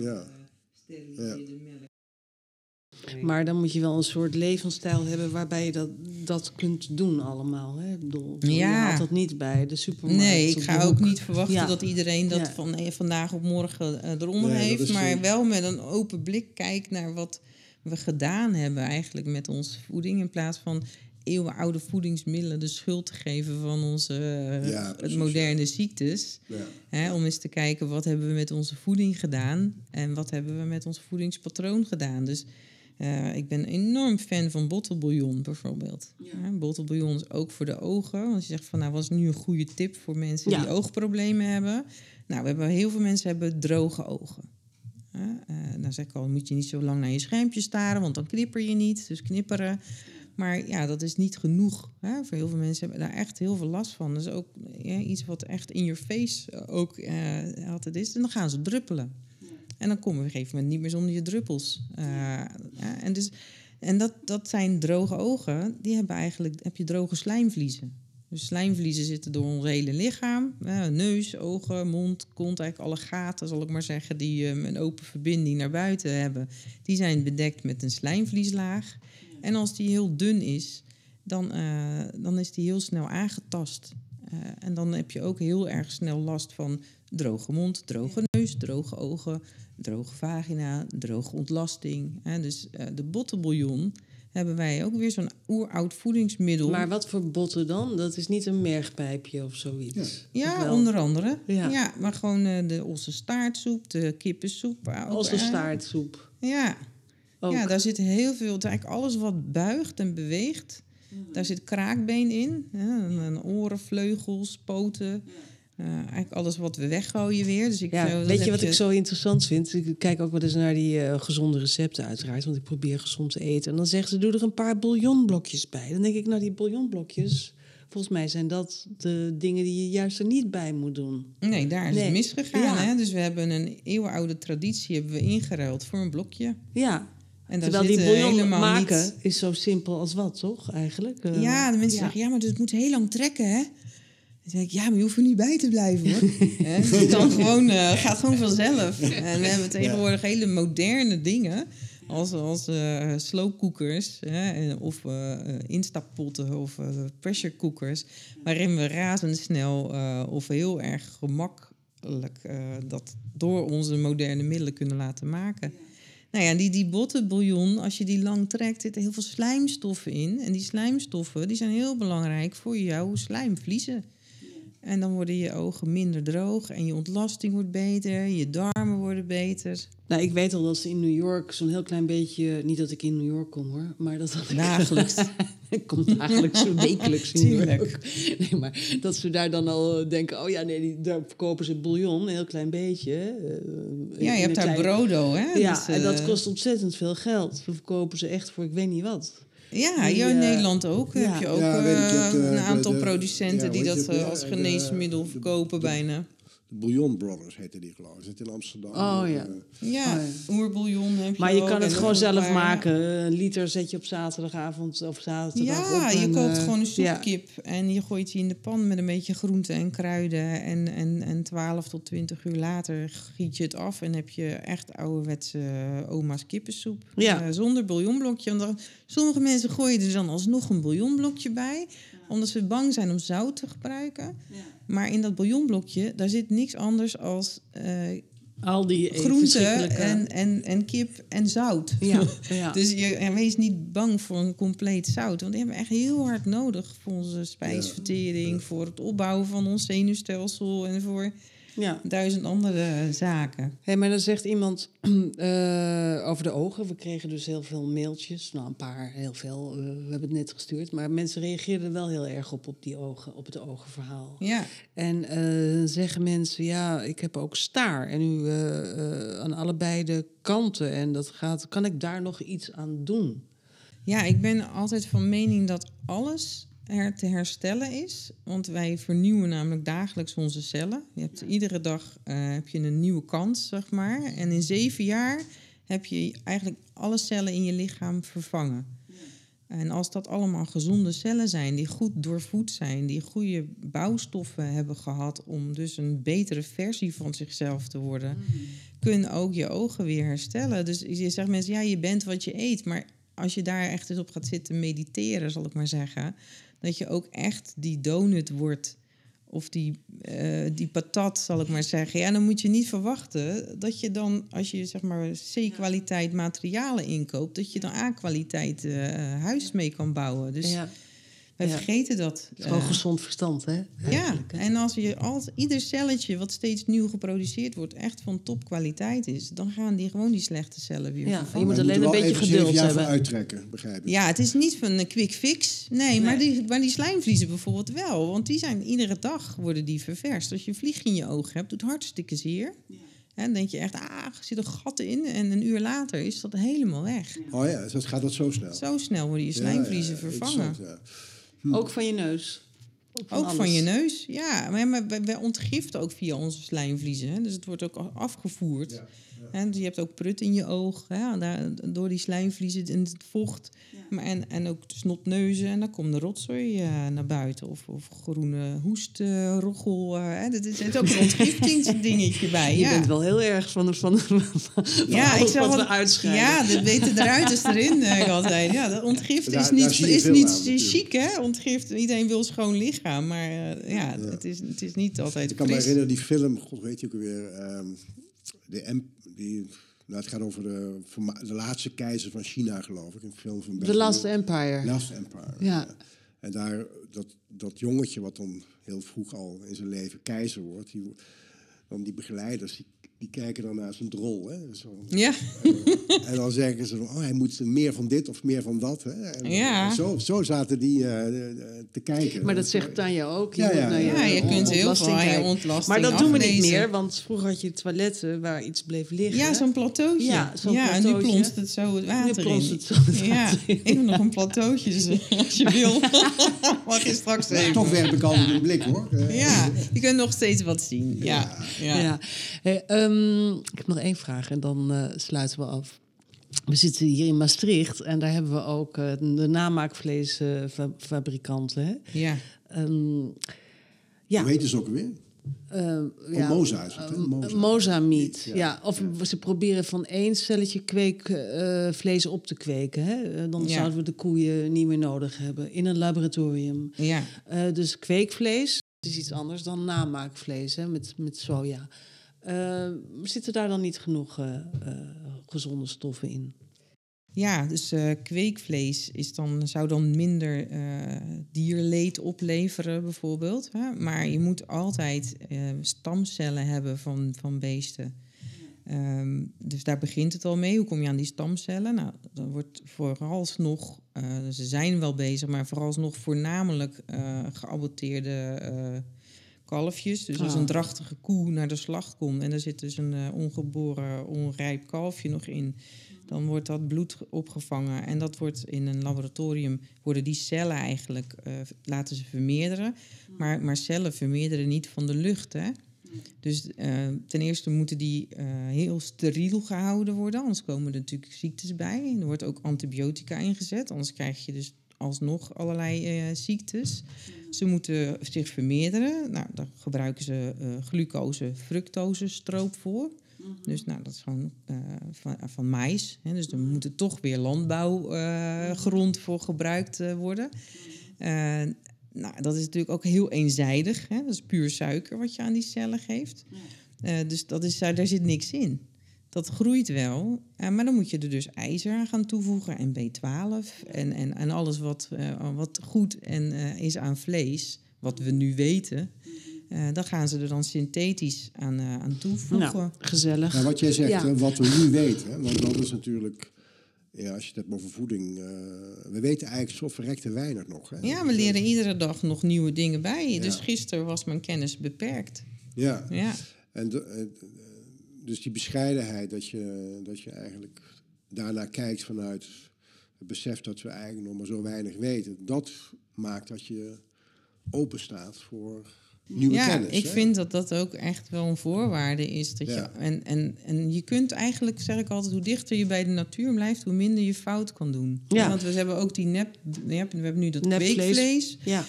Ja. melk. Maar dan moet je wel een soort levensstijl hebben waarbij je dat, dat kunt doen allemaal. Hè? Ik bedoel, Je Ja. haalt dat niet bij de supermarkt. Nee, ik ga ook niet verwachten Ja. dat iedereen dat Ja. van eh, vandaag op morgen eh, eronder Nee, heeft. maar eh, wel met een open blik kijkt naar wat we gedaan hebben eigenlijk met onze voeding. In plaats van eeuwenoude voedingsmiddelen de schuld te geven van onze eh, Ja, het precies, moderne ziektes. Ja. Hè, om eens te kijken wat hebben we met onze voeding gedaan en wat hebben we met ons voedingspatroon gedaan. Dus eh, ik ben enorm fan van bottelbouillon bijvoorbeeld. Ja. bottelbouillon is ook voor de ogen. Want je zegt van nou, wat is nu een goede tip voor mensen Ja. die oogproblemen hebben? Nou, we hebben, heel veel mensen hebben droge ogen. Eh, dan zeg ik al, moet je niet zo lang naar je schermpje staren, want dan knipper je niet. Dus knipperen. Maar ja, dat is niet genoeg. Hè? Voor heel veel mensen hebben daar echt heel veel last van. Dat is ook iets wat echt in je face eh, ook eh, altijd is. En dan gaan ze druppelen. En dan komen we op een gegeven moment niet meer zonder je druppels. Eh, ja, en dus, en dat, dat zijn droge ogen. Die hebben eigenlijk, heb je droge slijmvliezen. Dus slijmvliezen zitten door ons hele lichaam. Neus, ogen, mond, kont, eigenlijk alle gaten, zal ik maar zeggen, die een open verbinding naar buiten hebben. Die zijn bedekt met een slijmvlieslaag. En als die heel dun is, dan, eh, dan is die heel snel aangetast. Eh, en dan heb je ook heel erg snel last van droge mond, droge neus, droge ogen, droge vagina, droge ontlasting. Hè. Dus eh, de bottenbouillon hebben wij ook weer zo'n oeroud voedingsmiddel. Maar wat voor botten dan? Dat is niet een mergpijpje of zoiets. Ja, onder andere. Ja. Ja. maar gewoon eh, de ossenstaartsoep, de kippensoep. een staartsoep. Ja, Ook. Ja, daar zit heel veel. Eigenlijk alles wat buigt en beweegt. Daar zit kraakbeen in. Hè, en- en oren, vleugels, poten. Eh, eigenlijk alles wat we weggooien weer. Dus ik, Ja, weet je wat ik zo interessant vind? Ik kijk ook wel eens naar die eh, gezonde recepten uiteraard, want ik probeer gezond te eten. En dan zeggen ze, doe er een paar bouillonblokjes bij. Dan denk ik, nou die bouillonblokjes, volgens mij zijn dat de dingen die je juist er niet bij moet doen. Nee, daar is Nee. het misgegaan. Ja. Hè? Dus we hebben een eeuwenoude traditie hebben we ingeruild voor een blokje. Ja, En terwijl die bouillon maken niet- is zo simpel als wat, toch? Eigenlijk. Eh, Ja, de mensen ja. zeggen, ja, maar dus het moet heel lang trekken, hè? Dan zeg ik, ja, maar je hoeft er niet bij te blijven, hoor. Het kan gewoon, eh, gaat gewoon vanzelf. En we hebben tegenwoordig hele moderne dingen... als, als eh of instappotten of eh, pressure cookers... waarin we razendsnel of heel erg gemakkelijk... dat door onze moderne middelen kunnen laten maken... Nou ja, die, die bottenbouillon, als je die lang trekt, zitten heel veel slijmstoffen in. En die slijmstoffen die zijn heel belangrijk voor jouw slijmvliezen. En dan worden je ogen minder droog en je ontlasting wordt beter, je darmen worden beter. Nou, ik weet al dat ze in New York zo'n heel klein beetje... Niet dat ik in New York kom, hoor. Maar dat had ik... Dagelijks. ik kom dagelijks, wekelijks in New. York. Nee, maar dat ze daar dan al eh, denken... Oh ja, nee, die, daar verkopen ze bouillon, een heel klein beetje. eh, Ja, je hebt daar klein- brodo, hè? Ja, Dus, en dat eh, kost ontzettend veel geld. We verkopen ze echt voor ik weet niet wat. Ja, die, in eh, Nederland ook. ja. heb je ook Ja, ik, eh, eh, een aantal producenten die dat als geneesmiddel de- verkopen bijna. Bouillon Brothers heette die geloof ik. Zit in Amsterdam. Oh, ja. Eh, Ja, Oh, oerbouillon heb je Maar je ook kan het gewoon zelf paar- maken. Een liter zet je op zaterdagavond of zaterdag Ja, op. je koopt eh, gewoon een ja. soepkip en je gooit die in de pan met een beetje groenten en kruiden. En, en, en 12 tot 20 uur later giet je het af en heb je echt ouderwetse oma's kippensoep. Ja. Eh, zonder bouillonblokje. Want dan- sommige mensen gooien er dan alsnog een bouillonblokje bij, omdat ze bang zijn om zout te gebruiken. Maar in dat bouillonblokje, daar zit niks anders als eh Al die eh, groenten en, en, en kip en zout. Ja, ja. Dus je, en wees niet bang voor een compleet zout. Want die hebben we echt heel hard nodig voor onze spijsvertering, voor het opbouwen van ons zenuwstelsel en voor ja. duizend andere zaken. Hé, maar dan zegt iemand eh, over de ogen. We kregen dus heel veel mailtjes. Nou, een paar, heel veel. eh, we hebben het net gestuurd. Maar mensen reageerden wel heel erg op, op die ogen, op het ogenverhaal. Ja, En eh, zeggen mensen, ja, ik heb ook staar. En nu aan allebei de kanten. En dat gaat, kan ik daar nog iets aan doen? ja, ik ben altijd van mening dat alles her te herstellen is. Want wij vernieuwen namelijk dagelijks onze cellen. Je hebt iedere dag eh, heb je een nieuwe kans, zeg maar. En in zeven jaar heb je eigenlijk alle cellen in je lichaam vervangen. En als dat allemaal gezonde cellen zijn, die goed doorvoed zijn, die goede bouwstoffen hebben gehad om dus een betere versie van zichzelf te worden, kunnen ook je ogen weer herstellen. Dus je zegt mensen, ja, je bent wat je eet. Maar als je daar echt eens op gaat zitten mediteren, zal ik maar zeggen, dat je ook echt die donut wordt. Of die, eh, die patat, zal ik maar zeggen. Ja, dan moet je niet verwachten dat je dan, als je zeg maar C-kwaliteit materialen inkoopt, dat je dan A-kwaliteit eh, huis mee kan bouwen. Dus ja. Wij Ja. vergeten dat. Gewoon eh, gezond verstand, hè? ja, hè? en als je als ieder celletje wat steeds nieuw geproduceerd wordt echt van topkwaliteit is, dan gaan die gewoon die slechte cellen weer Ja, vervangen. je moet alleen een beetje geduld jaar hebben. uittrekken, begrijp ik. Ja, het is niet van een quick fix. Nee, Maar, die, maar die slijmvliezen bijvoorbeeld wel. Want die zijn iedere dag worden die ververst. Als je een vlieg in je oog hebt, doet hartstikke zeer. En dan denk je echt, ah, er zit een gat in. En een uur later is dat helemaal weg. Oh ja, dus dat gaat dat zo snel. Zo snel worden je Ja, slijmvliezen ja, vervangen. Ja. Ook van je neus. Ook van je neus, ja. Maar, maar wij, wij ontgiften ook via onze slijmvliezen. Hè? Dus het wordt ook afgevoerd. Ja, Hè? Dus je hebt ook prut in je oog. Hè? Daar, door die slijmvliezen en het vocht. Maar en, en ook de snotneuzen. En dan komt de rotzooi eh, naar buiten. Of, of groene hoestroggel. eh, hè? Dat is, er zit ook een ontgiftingsdingetje bij. Je ja. bent wel heel erg van, van, van, van Ja, ik zou wat uitscheiden. Ja, het beter eruit is erin, ik altijd. Ja, dat ontgift Daar- is niet, is niet aan, chic, hè? Ontgift, iedereen wil schoon lichaam. Maar eh, ja, Het, is, het is niet altijd Ik kan me herinneren, die film, god weet je ook weer, ehm, de M, die, nou, het gaat over de, voorma- de laatste keizer van China, geloof ik. Een film van The Last Empire. Last Empire. Ja. En daar, dat, dat jongetje wat dan heel vroeg al in zijn leven keizer wordt, die, dan die begeleiders, die, die kijken dan naar zijn drol. Hè? Zo, Ja, en dan zeggen ze, van, oh, hij moet meer van dit of meer van dat. Hè? En, Ja. en zo, zo zaten die eh, te kijken. Maar dat zegt Tanja ook. Je Ja, ja, naar ja, je kunt heel veel aan je ontlasting Maar dat doen we niet meer, want vroeger had je toiletten waar iets bleef liggen. ja zo'n plateautje. Ja, zo'n ja en nu plonst het zo het water in. het zo het ja, water in. ik heb nog een plateautje, dus als je wil. Mag je straks Maar even. toch werp ik altijd een blik hoor. Eh, Ja, je kunt nog steeds wat zien. Ja, ja. Ja. Hey, ehm, ik heb nog één vraag en dan eh, sluiten we af. We zitten hier in Maastricht en daar hebben we ook eh, de namaakvleesfabrikanten. hè? ja. Ehm, ja, Hoe heet het ook alweer? eh, Oh, Moza is het, hè? eh, Moza. Moza meat. Ja. Ja, Of ze proberen van één celletje kweekvlees op te kweken. Hè? Eh, Dan Ja. zouden we de koeien niet meer nodig hebben in een laboratorium. ja. Eh, dus kweekvlees is iets anders dan namaakvlees hè, met, met soja. Eh, zitten daar dan niet genoeg eh, eh, gezonde stoffen in? Ja, dus kweekvlees is dan, zou dan minder eh, dierleed opleveren, bijvoorbeeld. Hè? Maar je moet altijd stamcellen hebben van, van beesten. Ehm, dus daar begint het al mee. Hoe kom je aan die stamcellen? Nou, dan wordt vooralsnog, ze zijn wel bezig, maar vooralsnog voornamelijk geaborteerde kalfjes. Dus als Ah. een drachtige koe naar de slacht komt en er zit dus een eh, ongeboren, onrijp kalfje nog in, dan wordt dat bloed opgevangen en dat wordt in een laboratorium, worden die cellen eigenlijk, eh, laten ze vermeerderen. Maar, maar cellen vermeerderen niet van de lucht, hè. Dus eh, ten eerste moeten die heel steriel gehouden worden, anders komen er natuurlijk ziektes bij. Er wordt ook antibiotica ingezet, anders krijg je dus alsnog allerlei ziektes. Ze moeten zich vermeerderen. Nou, daar gebruiken ze eh, glucose, fructose stroop voor. Dus nou, dat is gewoon eh, van, van mais. Hè. Dus er moet er toch weer landbouwgrond voor gebruikt eh, worden. Eh, nou, dat is natuurlijk ook heel eenzijdig. Hè. Dat is puur suiker wat je aan die cellen geeft. Eh, dus dat is, daar zit niks in. Dat groeit wel, eh, maar dan moet je er dus ijzer aan gaan toevoegen en B12 en, en, en alles wat, eh, wat goed en, eh, is aan vlees, wat we nu weten. eh dan gaan ze er dan synthetisch aan, eh, aan toevoegen. Nou, gezellig. Nou, wat jij zegt, Ja. wat we nu weten, want dat is natuurlijk, ja, als je het hebt over voeding, eh, we weten eigenlijk zo verrekte weinig nog. Hè? Ja, we leren iedere dag nog nieuwe dingen bij. Ja. Dus gisteren was mijn kennis beperkt. Ja, Ja, en de- dus die bescheidenheid, dat je, dat je eigenlijk daarnaar kijkt vanuit het besef dat we eigenlijk nog maar zo weinig weten, dat maakt dat je open staat voor nieuwe ja, kennis. ik hè? vind dat dat ook echt wel een voorwaarde is. Dat Ja. je, en, en, en je kunt eigenlijk, zeg ik altijd, hoe dichter je bij de natuur blijft, hoe minder je fout kan doen. Ja. Want we hebben ook die nep, nep we hebben nu dat kweekvlees. Ja.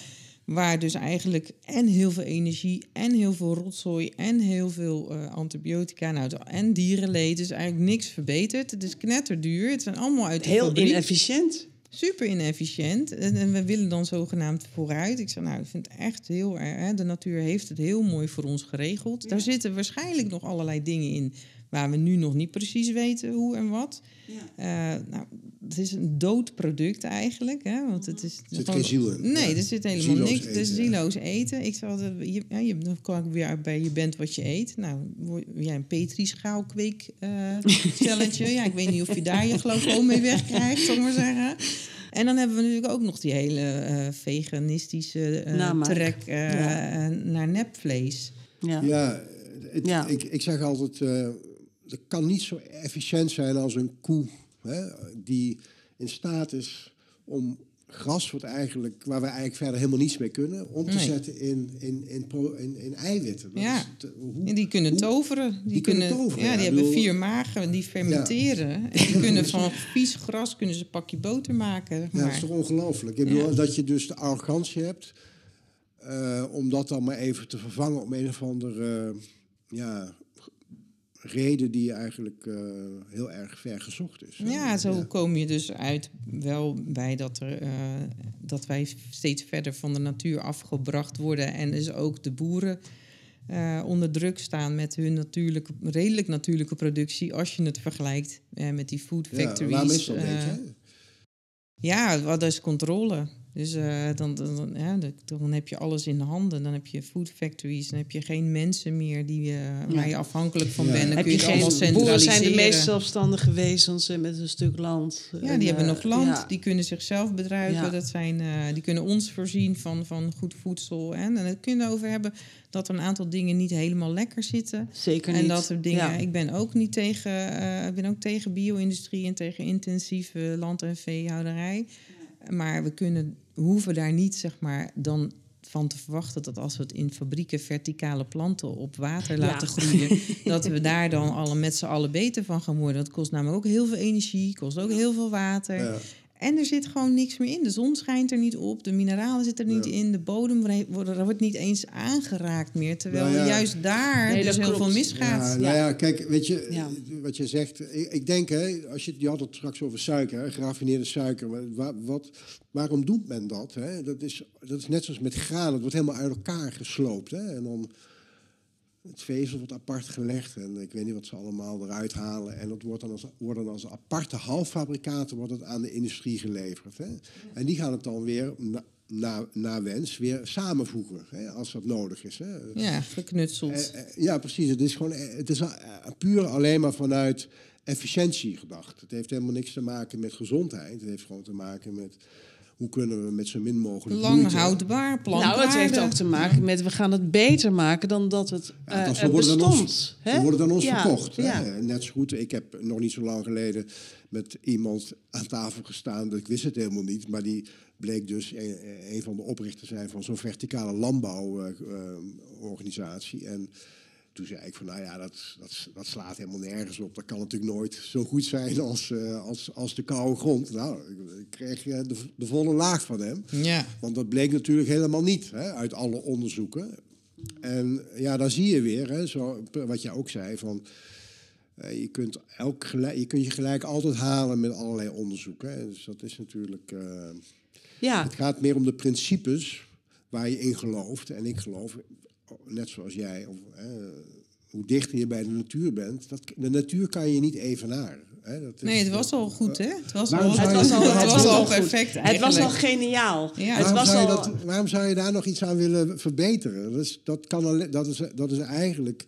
Waar dus eigenlijk en heel veel energie en heel veel rotzooi en heel veel eh, antibiotica nou, en dierenleed. Dus eigenlijk niks verbeterd. Het is knetterduur. Het zijn allemaal uit de Heel fabriek. inefficiënt. Super inefficiënt. En, en we willen dan zogenaamd vooruit. Ik zeg, nou, ik vind het echt heel erg. De natuur heeft het heel mooi voor ons geregeld. Daar zitten waarschijnlijk nog allerlei dingen in waar we nu nog niet precies weten hoe en wat. Eh, nou, het is een dood product eigenlijk. Hè, want het is zit gewoon- geen ziel in. Nee, Ja. er zit helemaal Zieloos niks. Het is eten, ja. zieloos eten. Ik zou het, je, ja, je, dan kwam ik weer bij je bent wat je eet. Nou, word jij een Petri-schaal kweek eh, stelletje. ja, ik weet niet of je daar je glaucoom mee wegkrijgt, zal ik maar zeggen. En dan hebben we natuurlijk ook nog die hele eh, veganistische eh, Namaak. trek eh, Ja. eh, naar nepvlees. Ja. Ja, het- Ja. Ik, ik zeg altijd, het kan niet zo efficiënt zijn als een koe hè, die in staat is om gras, wat eigenlijk, waar we eigenlijk verder helemaal niets mee kunnen, om te Nee. zetten in, in, in, pro- in, in eiwitten. Dat Ja. is te- hoe- En die kunnen hoe- toveren. Die, Die kunnen toveren, Ja, ja. die hebben bedoel- vier magen, die fermenteren. En die kunnen van vies gras kunnen ze een pakje boter maken. zeg Ja, dat is toch ongelooflijk. Dat je dus de arrogantie hebt eh, om dat dan maar even te vervangen om een of andere ja, reden die eigenlijk eh, heel erg ver gezocht is. Ja, zo kom je dus uit wel bij dat, er, eh, dat wij steeds verder van de natuur afgebracht worden. En dus ook de boeren eh, onder druk staan met hun natuurlijke, redelijk natuurlijke productie. Als je het vergelijkt met die food Ja, factories. waarom is dat? Ja, wat is controle? Dus eh, dan, dan, dan, ja, dan- dan heb je alles in de handen. Dan heb je food factories. Dan heb je geen mensen meer die, eh, waar je afhankelijk van Ja. bent. Dan Heb kun je je het allemaal geen, boeren zijn de centraliseren. meest zelfstandige wezens eh, met een stuk land. Ja, En, die hebben nog land, ja. die kunnen zichzelf bedruipen. Ja. Dat zijn, eh, die kunnen ons voorzien van, van goed voedsel. En, en het kunnen over hebben dat er een aantal dingen niet helemaal lekker zitten. Zeker En niet. dat soort dingen. Ja. Ik ben ook niet tegen, eh, ik ben ook tegen bio-industrie en tegen intensieve land- en veehouderij. Maar we kunnen, hoeven daar niet zeg maar dan van te verwachten dat als we het in fabrieken verticale planten op water Ja. laten groeien, dat we daar dan alle met z'n allen beter van gaan worden. Dat kost namelijk ook heel veel energie, kost ook heel veel water. Ja. En er zit gewoon niks meer in. De zon schijnt er niet op, de mineralen zitten er niet Ja. in, de bodem wordt, er wordt niet eens aangeraakt meer. Terwijl Nou ja. juist daar Nee, dus heel klopt. veel misgaat. Ja, nou ja, kijk, weet je, Ja. wat je zegt, ik, ik denk, hè, als je, je had het straks over suiker, hè, geraffineerde suiker. maar Wa, wat, waarom doet men dat? Hè? Dat, is, dat is net zoals met graan, het wordt helemaal uit elkaar gesloopt. Hè? En dan het vezel wordt apart gelegd en ik weet niet wat ze allemaal eruit halen. En dat wordt dan als, worden dan als aparte halffabrikaten wordt het aan de industrie geleverd. Hè? En die gaan het dan weer na, na, na wens weer samenvoegen, hè, als dat nodig is. Hè? Ja, geknutseld. Eh, eh, ja, precies. Het is gewoon eh, het is puur alleen maar vanuit efficiëntie gedacht. Het heeft helemaal niks te maken met gezondheid. Het heeft gewoon te maken met hoe kunnen we met zo min mogelijk Lang houdbaar, plantwaarde. Nou, het heeft ook te maken met we gaan het beter maken dan dat het Ja, eh, we worden dan bestond. ons, hè? we worden dan ons Ja, verkocht. hè. Net zo goed. Ik heb nog niet zo lang geleden met iemand aan tafel gestaan. Dat ik wist het helemaal niet. Maar die bleek dus een, een van de oprichters zijn van zo'n verticale landbouworganisatie. en toen zei ik van, nou ja, dat, dat, dat slaat helemaal nergens op. Dat kan natuurlijk nooit zo goed zijn als, eh, als, als de koude grond. Nou, ik, ik kreeg eh, de, de volle laag van hem. Ja, Want dat bleek natuurlijk helemaal niet hè, uit alle onderzoeken. En ja, dan zie je weer, hè, zo, wat jij ook zei, van, eh, je, kunt elk gelijk, je kunt je gelijk altijd halen met allerlei onderzoeken. Hè. Dus dat is natuurlijk... ja. het gaat meer om de principes waar je in gelooft. En ik geloof, net zoals jij, of, eh, hoe dichter je bij de natuur bent, dat, de natuur kan je niet evenaren. Hè. Dat is- nee, het was al goed, hè? Het was al, het was al, het was al perfect Het was al geniaal. Ja. Het Waarom was zou, je al... dat, waarom zou je daar nog iets aan willen verbeteren? Dat is, dat kan dat is, dat is eigenlijk.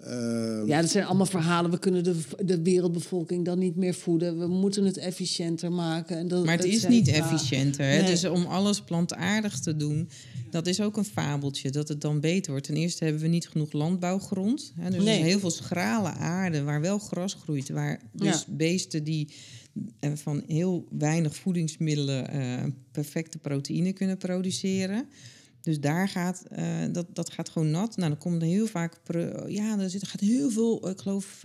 eh, Ja, dat zijn allemaal verhalen. We kunnen de, de wereldbevolking dan niet meer voeden. We moeten het efficiënter maken. En dat, Maar het et is niet efficiënter. Hè? Nee. Dus om alles plantaardig te doen, dat is ook een fabeltje, dat het dan beter wordt. Ten eerste hebben we niet genoeg landbouwgrond. Hè? Dus Nee. er is heel veel schrale aarde waar wel gras groeit. Waar dus beesten die eh, van heel weinig voedingsmiddelen eh, perfecte proteïne kunnen produceren. Dus daar gaat, eh, dat, dat gaat gewoon nat. Nou, dan komt er heel vaak, ja, er zit, gaat heel veel, ik geloof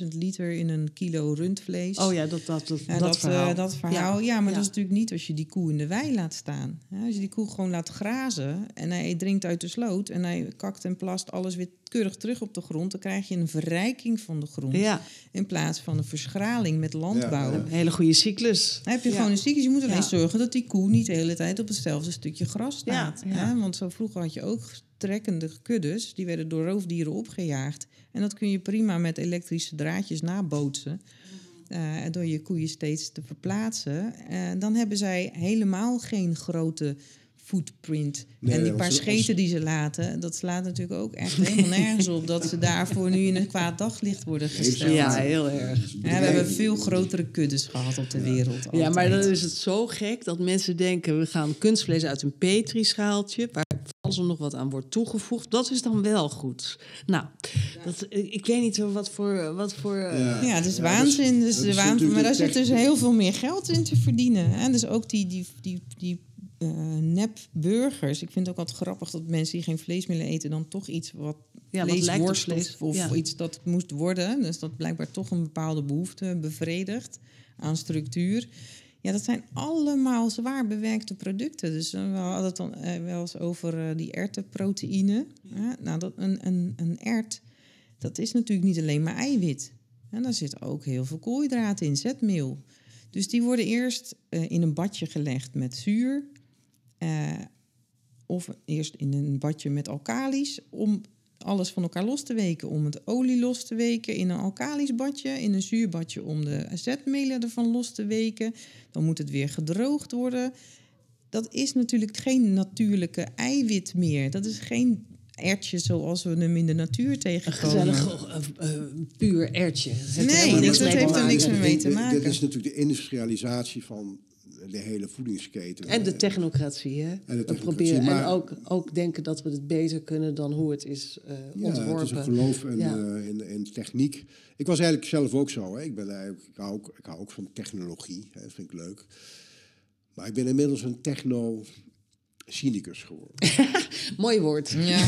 15.000 liter in een kilo rundvlees. Oh ja, dat, dat, dat, Ja, dat, dat, verhaal. eh, dat verhaal. Ja, maar Ja. dat is natuurlijk niet als je die koe in de wei laat staan. Als je die koe gewoon laat grazen en hij drinkt uit de sloot en hij kakt en plast alles weer keurig terug op de grond, dan krijg je een verrijking van de grond Ja, in plaats van een verschraling met landbouw. Ja, een hele goede cyclus. Dan heb je Ja. gewoon een cyclus. Je moet alleen zorgen dat die koe niet de hele tijd op hetzelfde stukje gras staat. Hè? Want zo vroeger had je ook trekkende kuddes. Die werden door roofdieren opgejaagd. En dat kun je prima met elektrische draadjes nabootsen. eh, door je koeien steeds te verplaatsen. En dan hebben zij helemaal geen grote footprint. Nee, en die als paar scheten als- die ze laten, dat slaat natuurlijk ook echt helemaal nergens op dat ze daarvoor nu in een kwaad daglicht worden gesteld. Ja, heel erg. Ja, we hebben veel grotere kuddes gehad op de wereld. Ja, maar dan is het zo gek dat mensen denken... we gaan kunstvlees uit een petrischaaltje... waar alles er nog wat aan wordt toegevoegd. Dat is dan wel goed. Nou, dat, ik weet niet wat voor... Wat voor eh, Ja. Ja, het is Ja, waanzin. dat Dus is- de waanzin maar daar de zit dus heel veel meer geld in te verdienen. Hè? Dus ook die, die, die, die eh, nep-burgers. Ik vind het ook altijd grappig dat mensen die geen vlees meer eten... dan toch iets wat Ja, wat vlees lijkt op worstelt vlees. of Ja. iets dat moest worden. Dus dat blijkbaar toch een bepaalde behoefte bevredigt aan structuur. Ja, dat zijn allemaal zwaar bewerkte producten. Dus eh, we hadden het dan eh, wel eens over die erwtenproteïne. Ja, nou, dat, een, een, een ert, dat is natuurlijk niet alleen maar eiwit. En daar zit ook heel veel koolhydraten in, zetmeel. Dus die worden eerst in een badje gelegd met zuur. Eh, of eerst in een badje met alkalisch om alles van elkaar los te weken. Om het olie los te weken in een alkalisch badje. In een zuurbadje om de zetmelen ervan los te weken. Dan moet het weer gedroogd worden. Dat is natuurlijk geen natuurlijke eiwit meer. Dat is geen ertje zoals we hem in de natuur Een tegenkomen. gezellig eh, eh, puur ertje. Het heeft Nee, dat heeft er niks meer mee te maken. Dit is natuurlijk de industrialisatie van de hele voedingsketen. En de technocratie, hè? de We proberen, en ook, ook denken dat we het beter kunnen dan hoe het is eh, Ja, ontworpen. het is een geloof in, Ja. eh, in, in techniek. Ik was eigenlijk zelf ook zo. Hè. Ik, ben eigenlijk, ik, hou ook, ik hou ook van technologie. Hè. Dat vind ik leuk. Maar ik ben inmiddels een techno-cynicus geworden. Mooi woord. Ja,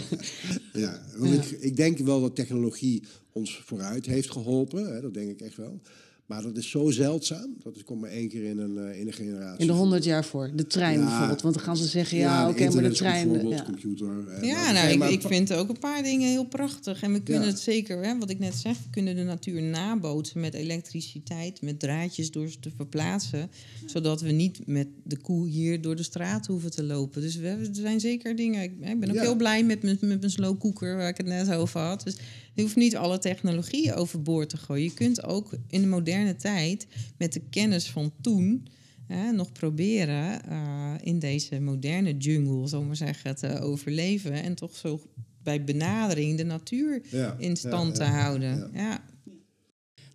ja, want Ik, ik denk wel dat technologie ons vooruit heeft geholpen. Hè. Dat denk ik echt wel. Maar dat is zo zeldzaam. Dat komt maar één keer in een, eh, in een generatie. In de 100 jaar voor. De trein Ja. bijvoorbeeld. Want dan gaan ze zeggen, ja, oké, maar de trein... Ja. computer. eh, ja nou, ik, vind ook een paar dingen heel prachtig. En we kunnen Ja. het zeker, hè, wat ik net zeg, we kunnen de natuur nabootsen met elektriciteit, met draadjes door ze te verplaatsen. Zodat we niet met de koe hier door de straat hoeven te lopen. Dus we, er zijn zeker dingen. Ik, ik ben ook Ja. heel blij met, mijn- met mijn slow cooker, waar ik het net over had. Dus je hoeft niet alle technologie overboord te gooien. Je kunt ook in de moderne tijd met de kennis van toen hè, nog proberen eh, in deze moderne jungle, zal maar zeggen, te overleven. En toch zo bij benadering de natuur Ja, in stand ja, te ja, houden. ja. Ja.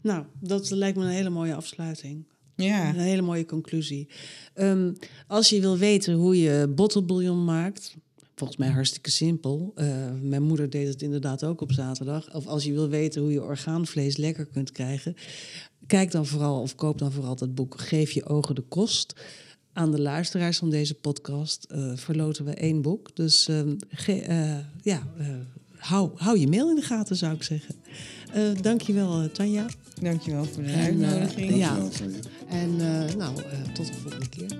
Nou, dat lijkt me een hele mooie afsluiting. Ja. Een hele mooie conclusie. Ehm, als je wil weten hoe je bottlebouillon maakt, volgens mij hartstikke simpel. Eh, mijn moeder deed het inderdaad ook op zaterdag. Of als je wil weten hoe je orgaanvlees lekker kunt krijgen, kijk dan vooral of koop dan vooral dat boek Geef je ogen de kost. Aan de luisteraars van deze podcast eh, verloten we één boek. Dus ehm, ge- eh, ja, eh, hou, hou je mail in de gaten, zou ik zeggen. Eh dankjewel, Tanja. Dankjewel voor de En, uitnodiging. ja. En eh, nou, eh, tot de volgende keer.